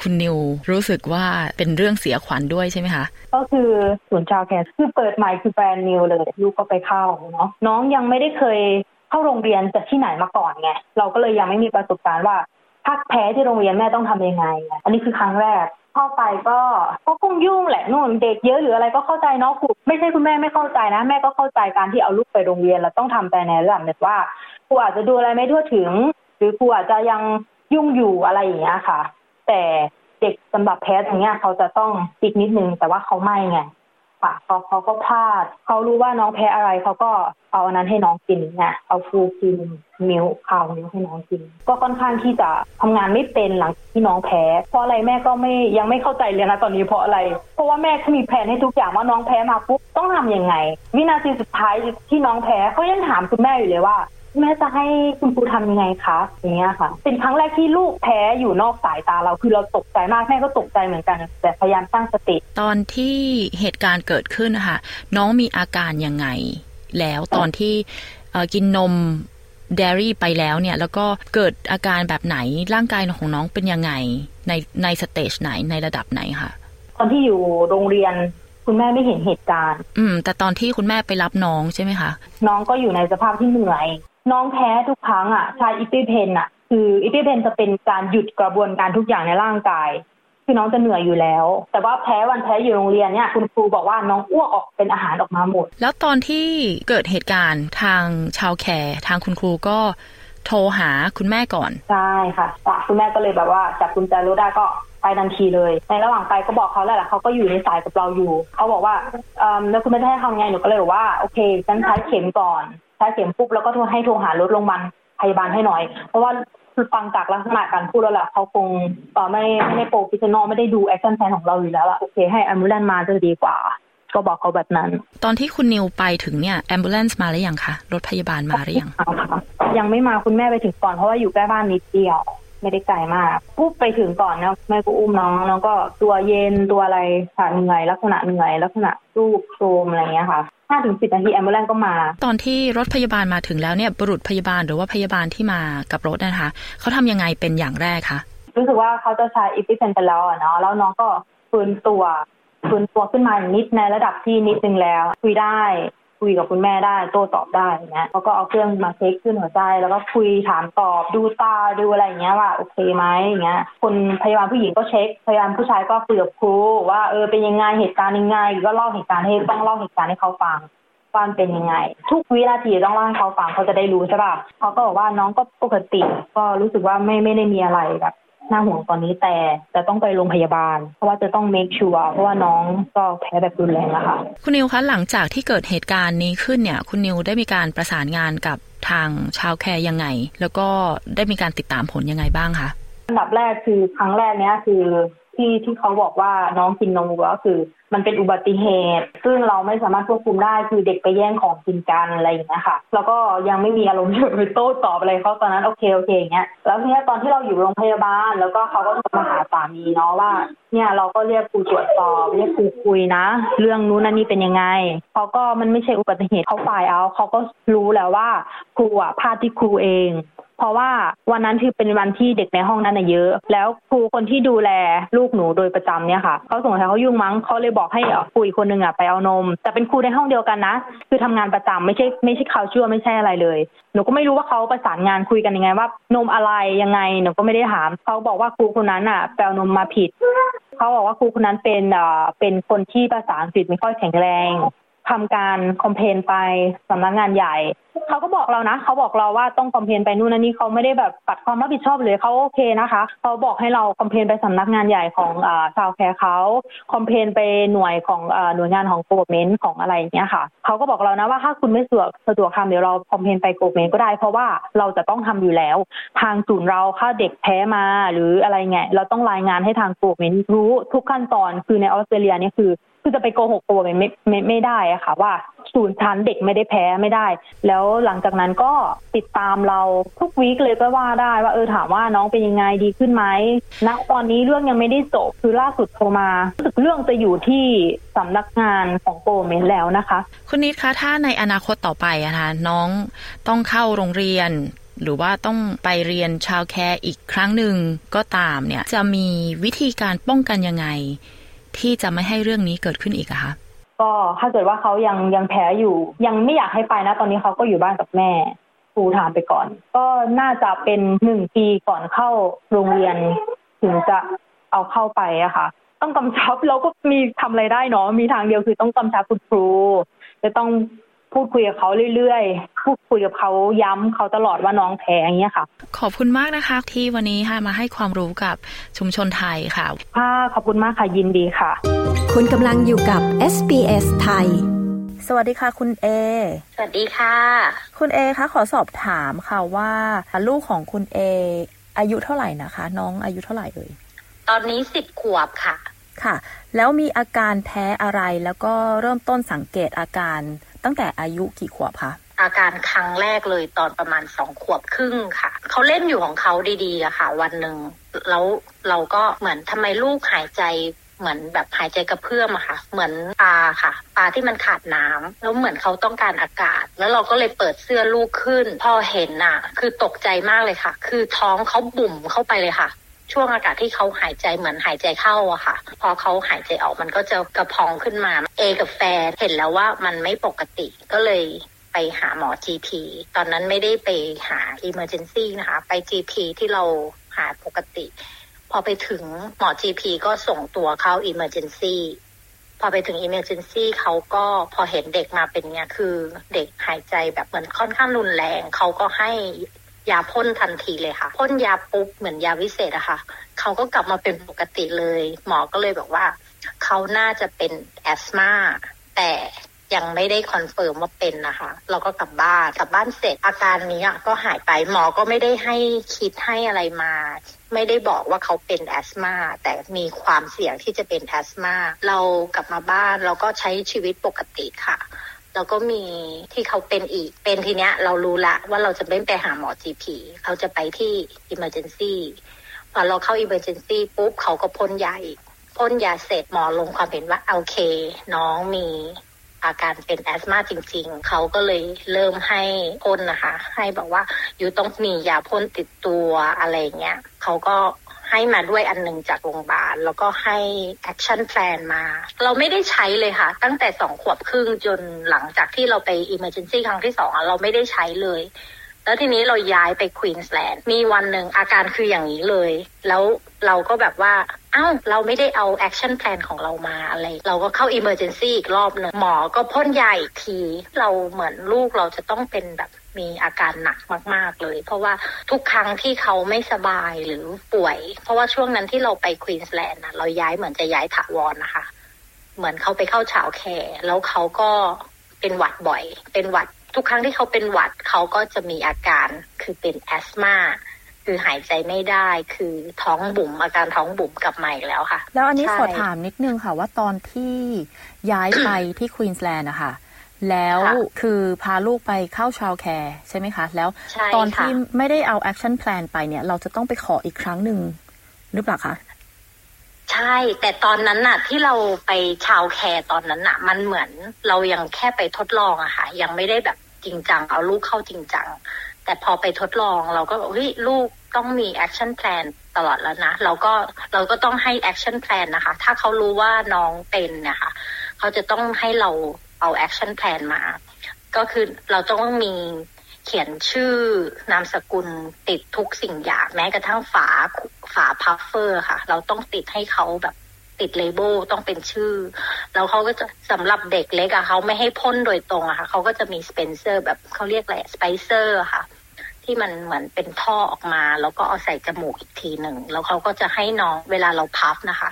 คุณนิวรู้สึกว่าเป็นเรื่องเสียขวัญด้วยใช่ไหมคะ ก็คือศูนย์ชาวแคร์คือเปิดใหม่คือแบรนด์นิวเลยลูกก็ไปเข้าเนาะน้องยังไม่ได้เคยเข้าโรงเรียนจากที่ไหนมาก่อนไงเราก็เลยยังไม่มีประสบการณ์ว่าถ้าแพ้ที่โรงเรียนแม่ต้องทำยังไง อันนี้คือครั้งแรก เข้าไปก็ก็คงยุ่งแหละนู่นเด็กเยอะหรืออะไรก็เข้าใจเนาะครูไม่ใช่คุณแม่ไม่เข้าใจนะ แม่ก็เข้าใจการที่เอาลูกไปโรงเรียนเราต้องทำไปในระดับแบบว่าครูอาจจะดูอะไรไม่ทั่วถึง หรือครูอาจจะยังยุ่งอยู่อะไรอย่างเงี้ยค่ะ แต่เด็กสำหรับแพ้อย่างเงี้ยเขาจะต้องติดนิดนึงแต่ว่าเขาไม่ไง ค่ะเขาเขาก็พลาด เขารู้ว่าน้องแพ้อะไรเขาก็เอาอันนั้นให้น้องกินไงเอาฟูกินมิลข้าวมิลให้น้องกิน ก็ค่อนข้างที่จะทำงานไม่เป็นหลังที่น้องแพ้ เพราะอะไรแม่ก็ไม่ยังไม่เข้าใจเลยนะตอนนี้เพราะอะไร เพราะว่าแม่ก็มีแผนให้ทุกอย่างว่าน้องแพ้มาปุ๊บต้องทํำยังไง วินาทีสุดท้ายที่น้องแพ้เขายังถามคุณแม่อยู่เลยว่า แม่จะให้คุณครูทำยังไงคะอย่างเงี้ยค่ะ เป็นครั้งแรกที่ลูกแพ้อยู่นอกสายตาเราคือเราตกใจมากแม่ก็ตกใจเหมือนกัน แต่พยายามตั้งสติ ตอนที่เหตุการณ์เกิดขึ้นนะคะน้องมีอาการยังไง แล้วตอนที่กินนมเดรี่ไปแล้วเนี่ย แล้วก็เกิดอาการแบบไหนร่างกายของน้องเป็นยังไง ในในสเตจไหนในระดับไหนคะตอนที่อยู่โรงเรียนคุณแม่ไม่เห็นเหตุการณ์ อืม แต่ตอนที่คุณแม่ไปรับน้องใช่ไหมคะ น้องก็อยู่ในสภาพที่เหนื่อย น้องแพ้ทุกครั้งอะใช้อิปิเพนอะ คืออิปิเพนจะเป็นการหยุดกระบวนการทุกอย่างในร่างกาย คือน้องจะเหนื่อยอยู่แล้ว แต่ว่าแพ้วันแพ้อยู่โรงเรียนเนี่ยคุณครูบอกว่าน้องอ้วกออกเป็นอาหารออกมาหมด แล้วตอนที่เกิดเหตุการณ์ทางชาวแคร์ทางคุณครูก็โทรหาคุณแม่ก่อน ใช่ค่ะคุณแม่ก็เลยแบบว่าจับกุญแจรถได้ก็ไปทันทีเลย ในระหว่างไปก็บอกเขาแหละเขาก็อยู่ในสายกับเราอยู่ เขาบอกว่าเออแล้วคุณแม่จะให้ทำไงหนูก็เลยบอกว่าโอเคฉันใช้เข็มก่อน ใช้เข็มปุ๊บแล้วก็โทรให้โทรหารถโรงพยาบาลพยาบาลให้หน่อย เพราะว่าคือฟังจากลักษณะการพูดแล้วแหละเขาคงเออไม่ไม่ได้ professional ไม่ได้ดู action plan ของเราอยู่แล้วละโอเค ให้ ambulance มาจะดีกว่า ก็บอกเขาแบบนั้น ตอนที่คุณนิวไปถึงเนี่ย ambulance มาหรือยังคะรถพยาบาลมาหรือยังยังไม่มาคุณแม่ไปถึงก่อนเพราะว่าอยู่ใกล้บ้านนิดเดียวไม่ได้ไกลมากปุ๊บไปถึงก่อนนะแม่ก็อุ้มน้องน้องก็ตัวเย็นตัวอะไรค่ะเหนื่อยลักษณะเหนื่อยลักษณะรูปโทรมอะไรเงี้ยค่ะ ห้าถึงสิบนาทีแอมบูเลนก็มา ตอนที่รถพยาบาลมาถึงแล้วเนี่ยบุรุษพยาบาลหรือว่าพยาบาลที่มากับรถนะคะเขาทำยังไงเป็นอย่างแรกคะรู้สึกว่าเขาจะใช้อิปิเพนไปแล้วเนาะแล้วน้องก็ฟื้นตัวฟื้นตัวขึ้นมานิดในระดับที่นิดนึงแล้วคุยได้ คุยกับคุณแม่ได้โต้ตอบได้เงี้ยเขาก็เอาเครื่องมาเช็คขึ้นหัวใจ แล้วก็คุยถามตอบดูตาดูอะไรอย่างเงี้ยว่าโอเคไหมอย่างเงี้ยคนพยาบาลผู้หญิงก็เช็คพยาบาลผู้ชายก็คุยกับครูว่าเออเป็นยังไงเหตุการณ์ยังไงก็เล่าเหตุการณ์ให้ต้องเล่าเหตุการณ์ให้เขาฟังว่ามันเป็นยังไง ทุกวินาทีต้องเล่าให้เขาฟังเขาจะได้รู้ใช่ป่ะเขาก็บอกว่าน้องก็ปกติ ก็รู้สึกว่าไม่ไม่ได้มีอะไรแบบ น่าห่วงตอนนี้แต่จะต้องไปโรงพยาบาล เพราะว่าจะต้อง make sure เพราะว่าน้องก็แพ้แบบรุนแรงแล้วค่ะคุณนิวคะหลังจากที่เกิดเหตุการณ์นี้ขึ้นเนี่ย คุณนิวได้มีการประสานงานกับทางชาวแคร์ยังไง แล้วก็ได้มีการติดตามผลยังไงบ้างคะอันดับแรกคือครั้งแรกเนี้ยคือ ที่ที่เขาบอกว่าน้องกินนมวัวก็คือ มันเป็นอุบัติเหตุ ซึ่งเราไม่สามารถควบคุมได้คือเด็กไปแย่งของกินกันอะไรอย่างเงี้ยค่ะ แล้วก็ยังไม่มีอารมณ์จะไปโต้ตอบอะไรเขาตอนนั้นโอเคโอเคอย่างเงี้ยแล้วทีนี้ตอนที่เราอยู่โรงพยาบาล แล้วก็เขาก็โทรมาหาสามีเนาะว่า เนี่ยเราก็เรียกครูตรวจสอบเรียกครูคุยนะ เรื่องนู้นนั่นนี่เป็นยังไงเขาก็มันไม่ใช่อุบัติเหตุเขาฝ่ายเอาเขาก็รู้แล้วว่าครูอะพลาดที่ครูเอง เพราะว่าวันนั้นคือเป็นวันที่เด็กในห้องนั้นเยอะ แล้วครูคนที่ดูแลลูกหนูโดยประจำเนี่ยค่ะเขาสงสัยเขายุ่งมั้งเขาเลยบอกให้ครูอีกคนนึงอะไปเอานม แต่เป็นครูในห้องเดียวกันนะ คือทำงานประจำไม่ใช่ไม่ใช่เขาชั่วไม่ใช่อะไรเลย หนูก็ไม่รู้ว่าเขาประสานงานคุยกันยังไงว่านมอะไรยังไงหนูก็ไม่ได้ถามเขาบอกว่าครูคนนั้นอะแปลนมมาผิดเขาบอกว่าครูคนนั้นเป็นอ่าเป็นคนที่ภาษาอังกฤษไม่ค่อยแข็งแรง ทำการ complain ไปสำนักงานใหญ่เขาก็บอกเรานะเขาบอกเราว่าต้อง complain ไปนู่นนั่นนี่เขาไม่ได้แบบปัดความรับผิดชอบเลยเขาโอเคนะคะเขาบอกให้เรา complain ไปสำนักงานใหญ่ของอ่า childcare เขา complain ไปหน่วยของอ่าหน่วยงานของ government ของอะไรอย่างเงี้ยค่ะเขาก็บอกเรานะว่าถ้าคุณไม่สะดวกสะดวกทำเดี๋ยวเรา complain ไป government ก็ได้ เพราะว่าเราจะต้องทำอยู่แล้ว ทางศูนย์เราถ้าเด็กแพ้มาหรืออะไรเงี้ยเราต้องรายงานให้ทางโกลเมนต์รู้ทุกขั้นตอนคือในออสเตรเลียนี่คือ คือจะไปโกหกตัวไม่ไม่ไม่ได้อะค่ะ ว่าศูนย์ชั้นเด็กไม่ได้แพ้ไม่ได้ แล้วหลังจากนั้นก็ติดตามเราทุกวีคเลยก็ว่าได้ว่าเออถามว่าน้องเป็นยังไงดีขึ้นไหมณตอนนี้เรื่องยังไม่ได้จบคือล่าสุดโทรมารู้สึกเรื่องจะอยู่ที่สำนักงานของโกเมนแล้วนะคะ คุณนิดคะถ้าในอนาคตต่อไปอะคะน้องต้องเข้าโรงเรียนหรือว่าต้องไปเรียนชาวแคร์อีกครั้งหนึ่งก็ตามเนี่ย จะมีวิธีการป้องกันยังไง ที่จะไม่ให้เรื่องนี้เกิดขึ้นอีกอะคะก็ถ้าเกิดว่าเขายังยังแพ้อยู่ ยังไม่อยากให้ไปนะ ตอนนี้เขาก็อยู่บ้านกับแม่ครูถามไปก่อน ก็น่าจะเป็นหนึ่งปีก่อนเข้าโรงเรียน ถึงจะเอาเข้าไปอะค่ะ ต้องกำชับเราก็มีทำอะไรได้เนาะมีทางเดียวคือต้องกำชับคุณครูจะต้อง พูดคุยกับเขาเรื่อยๆ พูดคุยกับเขาย้ำเขาตลอดว่าน้องแพ้อย่างเงี้ยค่ะ ขอบคุณมากนะคะ ที่วันนี้ค่ะมาให้ความรู้กับชุมชนไทยค่ะค่ะขอบคุณมากค่ะยินดีค่ะ คุณกำลังอยู่กับ SBS ไทย สวัสดีค่ะ คุณเอ สวัสดีค่ะ คุณเอคะขอสอบถามค่ะว่า ลูกของคุณเอ อายุเท่าไหร่นะคะ น้องอายุเท่าไหร่เอ่ยตอนนี้สิบขวบค่ะ ค่ะ แล้วมีอาการแพ้อะไรแล้วก็เริ่มต้นสังเกตอาการ ตั้งแต่อายุกี่ขวบคะอาการครั้งแรกเลยตอนประมาณสองขวบครึ่งค่ะ เขาเล่นอยู่ของเขาดีๆอะค่ะ วันหนึ่งแล้วเราก็เหมือนทำไมลูกหายใจเหมือนแบบหายใจกระเพื่อมอะค่ะ เหมือนปลาค่ะ ปลาที่มันขาดน้ำแล้วเหมือนเขาต้องการอากาศ แล้วเราก็เลยเปิดเสื้อลูกขึ้น พอเห็นอะคือตกใจมากเลยค่ะ คือท้องเขาบุ่มเข้าไปเลยค่ะ ช่วงอากาศที่เขาหายใจเหมือนหายใจเข้าอะค่ะ พอเขาหายใจออกมันก็จะกระพองขึ้นมา เอกับแฟนเห็นแล้วว่ามันไม่ปกติก็เลยไปหาหมอ GP ตอนนั้นไม่ได้ไปหา Emergency นะคะ ไป GP ที่เราหาปกติ พอไปถึงหมอ GP ก็ส่งตัวเข้า Emergency พอไปถึง Emergency เขาก็พอเห็นเด็กมาเป็นเนี้ยคือเด็กหายใจแบบเหมือนค่อนข้างรุนแรง เขาก็ให้ ยาพ่นทันทีเลยค่ะพ่นยาปุ๊บเหมือนยาวิเศษอะค่ะเขาก็กลับมาเป็นปกติเลย หมอก็เลยบอกว่าเขาน่าจะเป็น asthma แต่ยังไม่ได้ confirm ว่าเป็นนะคะ เราก็กลับบ้านกลับบ้านเสร็จอาการนี้ก็หายไปหมอก็ไม่ได้ให้ kit ให้อะไรมา ไม่ได้บอกว่าเขาเป็น asthma แต่มีความเสี่ยงที่จะเป็น asthma เรากลับมาบ้านเราก็ใช้ชีวิตปกติค่ะ แล้วก็มีที่เขาเป็นอีก เป็นทีเนี้ยเรารู้ละว่าเราจะไม่ไปหาหมอ GP เขาจะไปที่ Emergency พอเราเข้า Emergency ปุ๊บเขาก็พ่นยาอีกพ่นยาเสร็จหมอลงความเห็นว่าโอเค น้องมีอาการเป็นแอสมาจริง ๆ เขาก็เลยเริ่มให้พ่นนะคะ ให้บอกว่าอยู่ต้องมียาพ่นติดตัวอะไรเงี้ย เขาก็ ให้มาด้วยอันหนึ่งจากโรงพยาบาล แล้วก็ให้action plan มา เราไม่ได้ใช้เลยค่ะ ตั้งแต่สองขวบครึ่งจนหลังจากที่เราไป emergency ครั้งที่สองเราไม่ได้ใช้เลย แล้วทีนี้เราย้ายไปควีนส์แลนด์มีวันหนึ่งอาการคืออย่างนี้เลย แล้วเราก็แบบว่าอ้าวเราไม่ได้เอา action plan ของเรามาอะไร เราก็เข้า Emergency อีกรอบหนึ่งหมอก็พ่นยาอีกที เราเหมือนลูกเราจะต้องเป็นแบบ มีอาการหนักมาก ๆ เลย เพราะว่าทุกครั้งที่เขาไม่สบายหรือป่วย เพราะว่าช่วงนั้นที่เราไปควีนสแลนด์นะเราย้ายเหมือนจะย้ายถาวรนะคะ เหมือนเขาไปเข้า childcare แล้วเขาก็เป็นหวัดบ่อย เป็นหวัดทุกครั้งที่เขาเป็นหวัดเขาก็จะมีอาการคือเป็น asthma คือหายใจไม่ได้คือท้องบุ๋มอาการท้องบุ๋มกลับมาอีกแล้วค่ะ แล้วอันนี้ใช่ขอถามนิดนึงค่ะว่าตอนที่ย้ายไปที่ควีนสแลนด์อะค่ะ แล้วค่ะคือพาลูกไปเข้า childcare ใช่ไหมคะ แล้วใช่ตอนที่ค่ะไม่ได้เอา action plan ไปเนี่ย เราจะต้องไปขออีกครั้งหนึ่งหรือเปล่าคะใช่ แต่ตอนนั้นน่ะ ที่เราไป childcare ตอนนั้นน่ะ มันเหมือนเรายังแค่ไปทดลองอะค่ะ ยังไม่ได้แบบจริงจัง เอาลูกเข้าจริงจัง แต่พอไปทดลองเราก็บอกเฮ้ยลูกต้องมี action plan ตลอดแล้วนะ เราก็เราก็ต้องให้ action plan นะคะ ถ้าเขารู้ว่าน้องเป็นเนี่ยค่ะเขาจะต้องให้เรา เอา action plan มา ก็คือเราต้องมีเขียนชื่อนามสกุลติดทุกสิ่งอย่างแม้กระทั่งฝาฝา puffer ค่ะ เราต้องติดให้เขาแบบติด label ต้องเป็นชื่อ แล้วเขาก็จะสำหรับเด็กเล็กอะเขาไม่ให้พ่นโดยตรงอะค่ะเขาก็จะมี spacer แบบเขาเรียกอะไร spacer ค่ะ ที่มันเหมือนเป็นท่อออกมา แล้วก็เอาใส่จมูกอีกทีหนึ่ง แล้วเขาก็จะให้น้องเวลาเรา puff นะคะ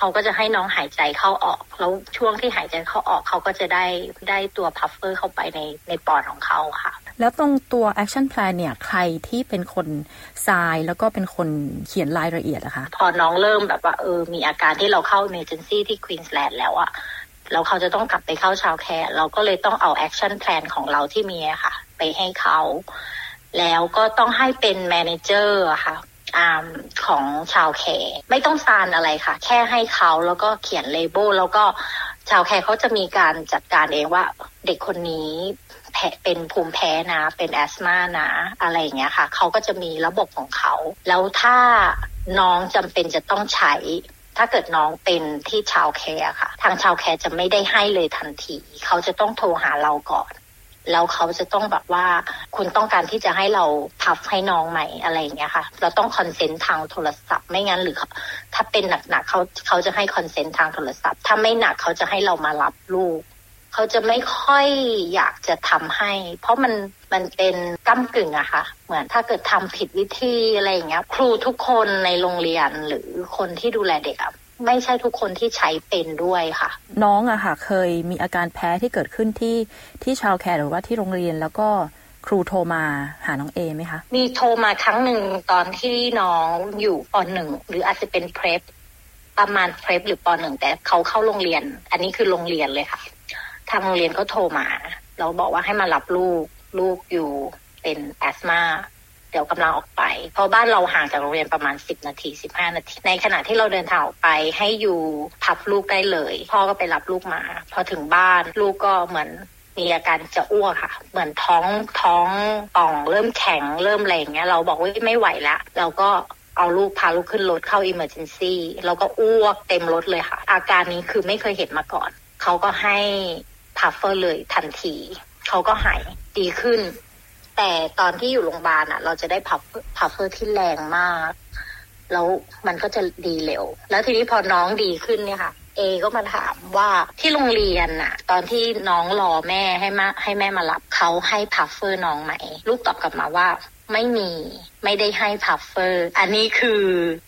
เขาก็จะให้น้องหายใจเข้าออก แล้วช่วงที่หายใจเข้าออกเขาก็จะได้ได้ตัว puffer เข้าไปในในปอดของเขาค่ะ แล้วตรงตัว action plan เนี่ยใครที่เป็นคนทรายแล้วก็เป็นคนเขียนรายละเอียดอะคะพอน้องเริ่มแบบว่าเออมีอาการที่เราเข้า emergency ที่ควีนสแลนด์แล้วอะแล้วเขาจะต้องกลับไปเข้า childcare เราก็เลยต้องเอา action plan ของเราที่มีอะค่ะ ไปให้เขา แล้วก็ต้องให้เป็น manager อะค่ะ อของ childcare ไม่ต้อง sign อะไรค่ะ แค่ให้เขาแล้วก็เขียน label แล้วก็childcare เขาจะมีการจัดการเองว่าเด็กคนนี้แพ้เป็นภูมิแพ้นะ เป็น asthma นะ อะไรอย่างเงี้ยค่ะ เขาก็จะมีระบบของเขา แล้วถ้าน้องจำเป็นจะต้องใช้ ถ้าเกิดน้องเป็นที่ childcare ค่ะ ทาง childcare จะไม่ได้ให้เลยทันที เขาจะต้องโทรหาเราก่อน แล้วเขาจะต้องแบบว่า คุณต้องการที่จะให้เรา puff ให้น้องไหมอะไรอย่างเงี้ยค่ะ เราต้อง consent ทางโทรศัพท์ไม่งั้นหรือ ถ้าเป็นหนักๆเขาเขาจะให้ consent ทางโทรศัพท์ ถ้าไม่หนักเขาจะให้เรามารับลูกเขาจะไม่ค่อยอยากจะทำให้ เพราะมันมันเป็นก้ำกึ่งอะค่ะ เหมือนถ้าเกิดทำผิดวิธีอะไรอย่างเงี้ย ครูทุกคนในโรงเรียนหรือคนที่ดูแลเด็กอะ ไม่ใช่ทุกคนที่ใช้เป็นด้วยค่ะ น้องอะค่ะ เคยมีอาการแพ้ที่เกิดขึ้นที่ที่ childcare หรือว่าที่โรงเรียนแล้วก็ครูโทรมาหาน้องเอไหมคะ มีโทรมาครั้งหนึ่งตอนที่น้องอยู่ปหนึ่งหรืออาจจะเป็นเพรพประมาณเพรพหรือปหนึ่งแต่เขาเข้าโรงเรียน อันนี้คือโรงเรียนเลยค่ะ ทางโรงเรียนก็โทรมา เราบอกว่าให้มารับลูก ลูกอยู่เป็นแอสมา เดี๋ยวกำลังออกไป เพราะบ้านเราห่างจากโรงเรียนประมาณ 10 นาที 15 นาที ในขณะที่เราเดินทางออกไปให้อยู่พับลูกได้เลย พ่อก็ไปรับลูกมา พอถึงบ้านลูกก็เหมือนมีอาการจะอ้วกค่ะ เหมือนท้องท้องป่องเริ่มแข็งเริ่มอะไรอย่างเงี้ย เราบอกว่าไม่ไหวละ เราก็เอาลูกพาลูกขึ้นรถเข้า emergency แล้วก็อ้วกเต็มรถเลยค่ะ อาการนี้คือไม่เคยเห็นมาก่อน เขาก็ให้ puffer เลยทันที เขาก็หายดีขึ้น แต่ตอนที่อยู่โรงพยาบาลอะ เราจะได้ puff puffer ที่แรงมาก แล้วมันก็จะดีเร็ว แล้วทีนี้พอน้องดีขึ้นเนี่ยค่ะ เอก็มาถามว่าที่โรงเรียนน่ะ ตอนที่น้องรอแม่ให้มาให้แม่มารับเขาให้ puffer น้องไหม ลูกตอบกลับมาว่าไม่มีไม่ได้ให้ puffer อันนี้คือ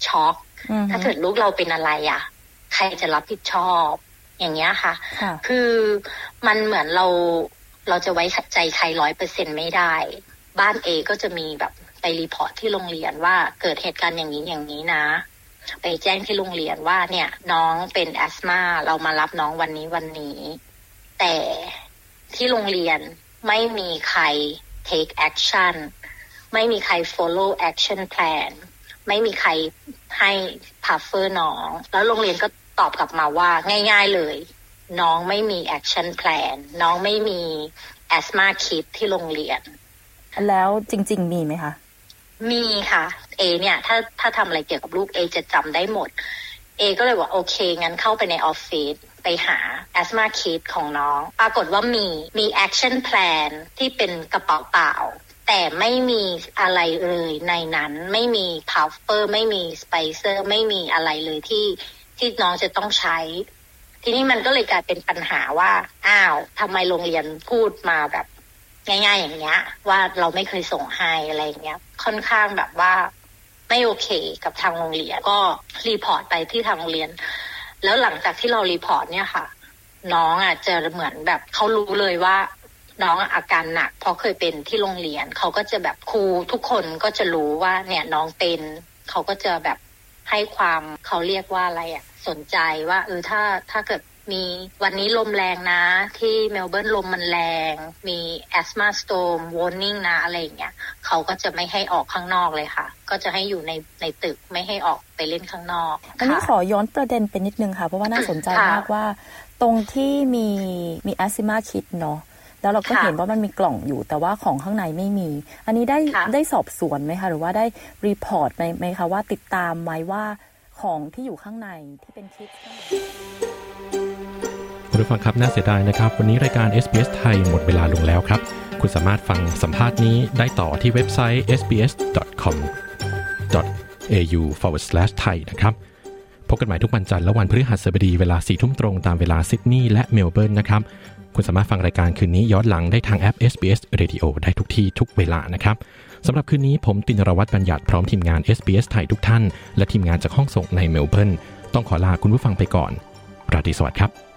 ช็อกอือฮึถ้าเกิดลูกเราเป็นอะไรอะ ใครจะรับผิดชอบ อย่างเงี้ยค่ะค่ะคือมันเหมือนเรา เราจะไว้ใจใครร้อยเปอร์เซ็นไม่ได้ บ้านเอก็จะมีแบบไป report ที่โรงเรียนว่าเกิดเหตุการณ์อย่างนี้อย่างนี้นะ ไปแจ้งที่โรงเรียนว่าเนี่ยน้องเป็นแอสมาเรามารับน้องวันนี้วันนี้ แต่ที่โรงเรียนไม่มีใคร take action ไม่มีใคร follow action plan ไม่มีใครให้พัฟเฟอร์น้อง แล้วโรงเรียนก็ตอบกลับมาว่าง่าย ๆเลย น้องไม่มี action plan น้องไม่มี asthma kit ที่โรงเรียน แล้วจริง ๆ มีไหมคะ มีค่ะ เอ เนี่ย ถ้าถ้าทำอะไรเกี่ยวกับลูกเอจะจำได้หมด เอก็เลยบอกโอเค งั้นเข้าไปในออฟฟิศไปหา asthma kit ของน้อง ปรากฏว่ามีมี action plan ที่เป็นกระเป๋าเปล่าแต่แต่ไม่มีอะไรเลยในนั้นไม่มี puffer ไม่มี spacer ไม่มีอะไรเลยที่ที่น้องจะต้องใช้ ทีนี้มันก็เลยกลายเป็นปัญหาว่าอ้าวทำไมโรงเรียนพูดมาแบบง่าย ๆ อย่างเงี้ย ว่าเราไม่เคยส่งให้อะไรเงี้ย ค่อนข้างแบบว่าไม่โอเคกับทางโรงเรียน ก็ report ไปที่ทางโรงเรียน แล้วหลังจากที่เรา report เนี่ยค่ะ น้องอะจะเหมือนแบบเขารู้เลยว่าน้องอาการหนัก เพราะเคยเป็นที่โรงเรียน เขาก็จะแบบครูทุกคนก็จะรู้ว่าเนี่ยน้องเป็น เขาก็จะแบบให้ความเขาเรียกว่าอะไรอะ สนใจว่าเออถ้าถ้าเกิดมีวันนี้ลมแรงนะ ที่เมลเบิร์นลมมันแรง มี asthma storm warning นะอะไรอย่างเงี้ยเขาก็จะไม่ให้ออกข้างนอกเลยค่ะ ก็จะให้อยู่ในในตึกไม่ให้ออกไปเล่นข้างนอกอันนี้ขอย้อนประเด็นเป็นนิดนึงค่ะ เพราะว่าน่าสนใจค่ะมากว่าตรงที่มีมี asthma kit เนาะแล้วเราก็ค่ะเห็นว่ามันมีกล่องอยู่แต่ว่าของข้างในไม่มี อันนี้ได้ได้สอบสวนไหมคะหรือว่าได้ report ไหมคะว่าติดตามไหมว่า ของที่อยู่ข้างในที่เป็นคิดคุณผู้ฟังครับน่าเสียดายนะครับ วันนี้รายการ SBS ไทยหมดเวลาลงแล้วครับ คุณสามารถฟังสัมภาษณ์นี้ได้ต่อที่เว็บไซต์ sbs.com.au forward slash thai นะครับ พบกันใหม่ทุกวันจันทร์และวันพฤหัสบดีเวลา4ทุ่มตรงตามเวลาซิดนีย์และเมลเบิร์นนะครับ คุณสามารถฟังรายการคืนนี้ย้อนหลังได้ทางแอป SBS Radio ได้ทุกที่ทุกเวลานะครับ สำหรับคืนนี้ผมตินรวัตรบัญญัติพร้อมทีมงาน SBS ไทยทุกท่าน และทีมงานจากห้องส่งในเมลเบิร์นต้องขอลาคุณผู้ฟังไปก่อน ราตรีสวัสดิ์ครับ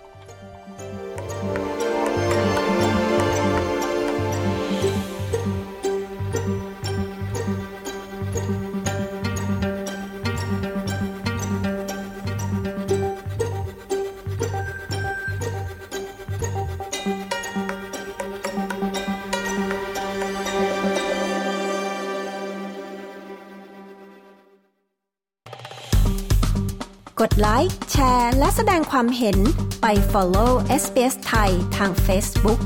และแสดงความเห็นไป follow SBS ไทยทาง Facebook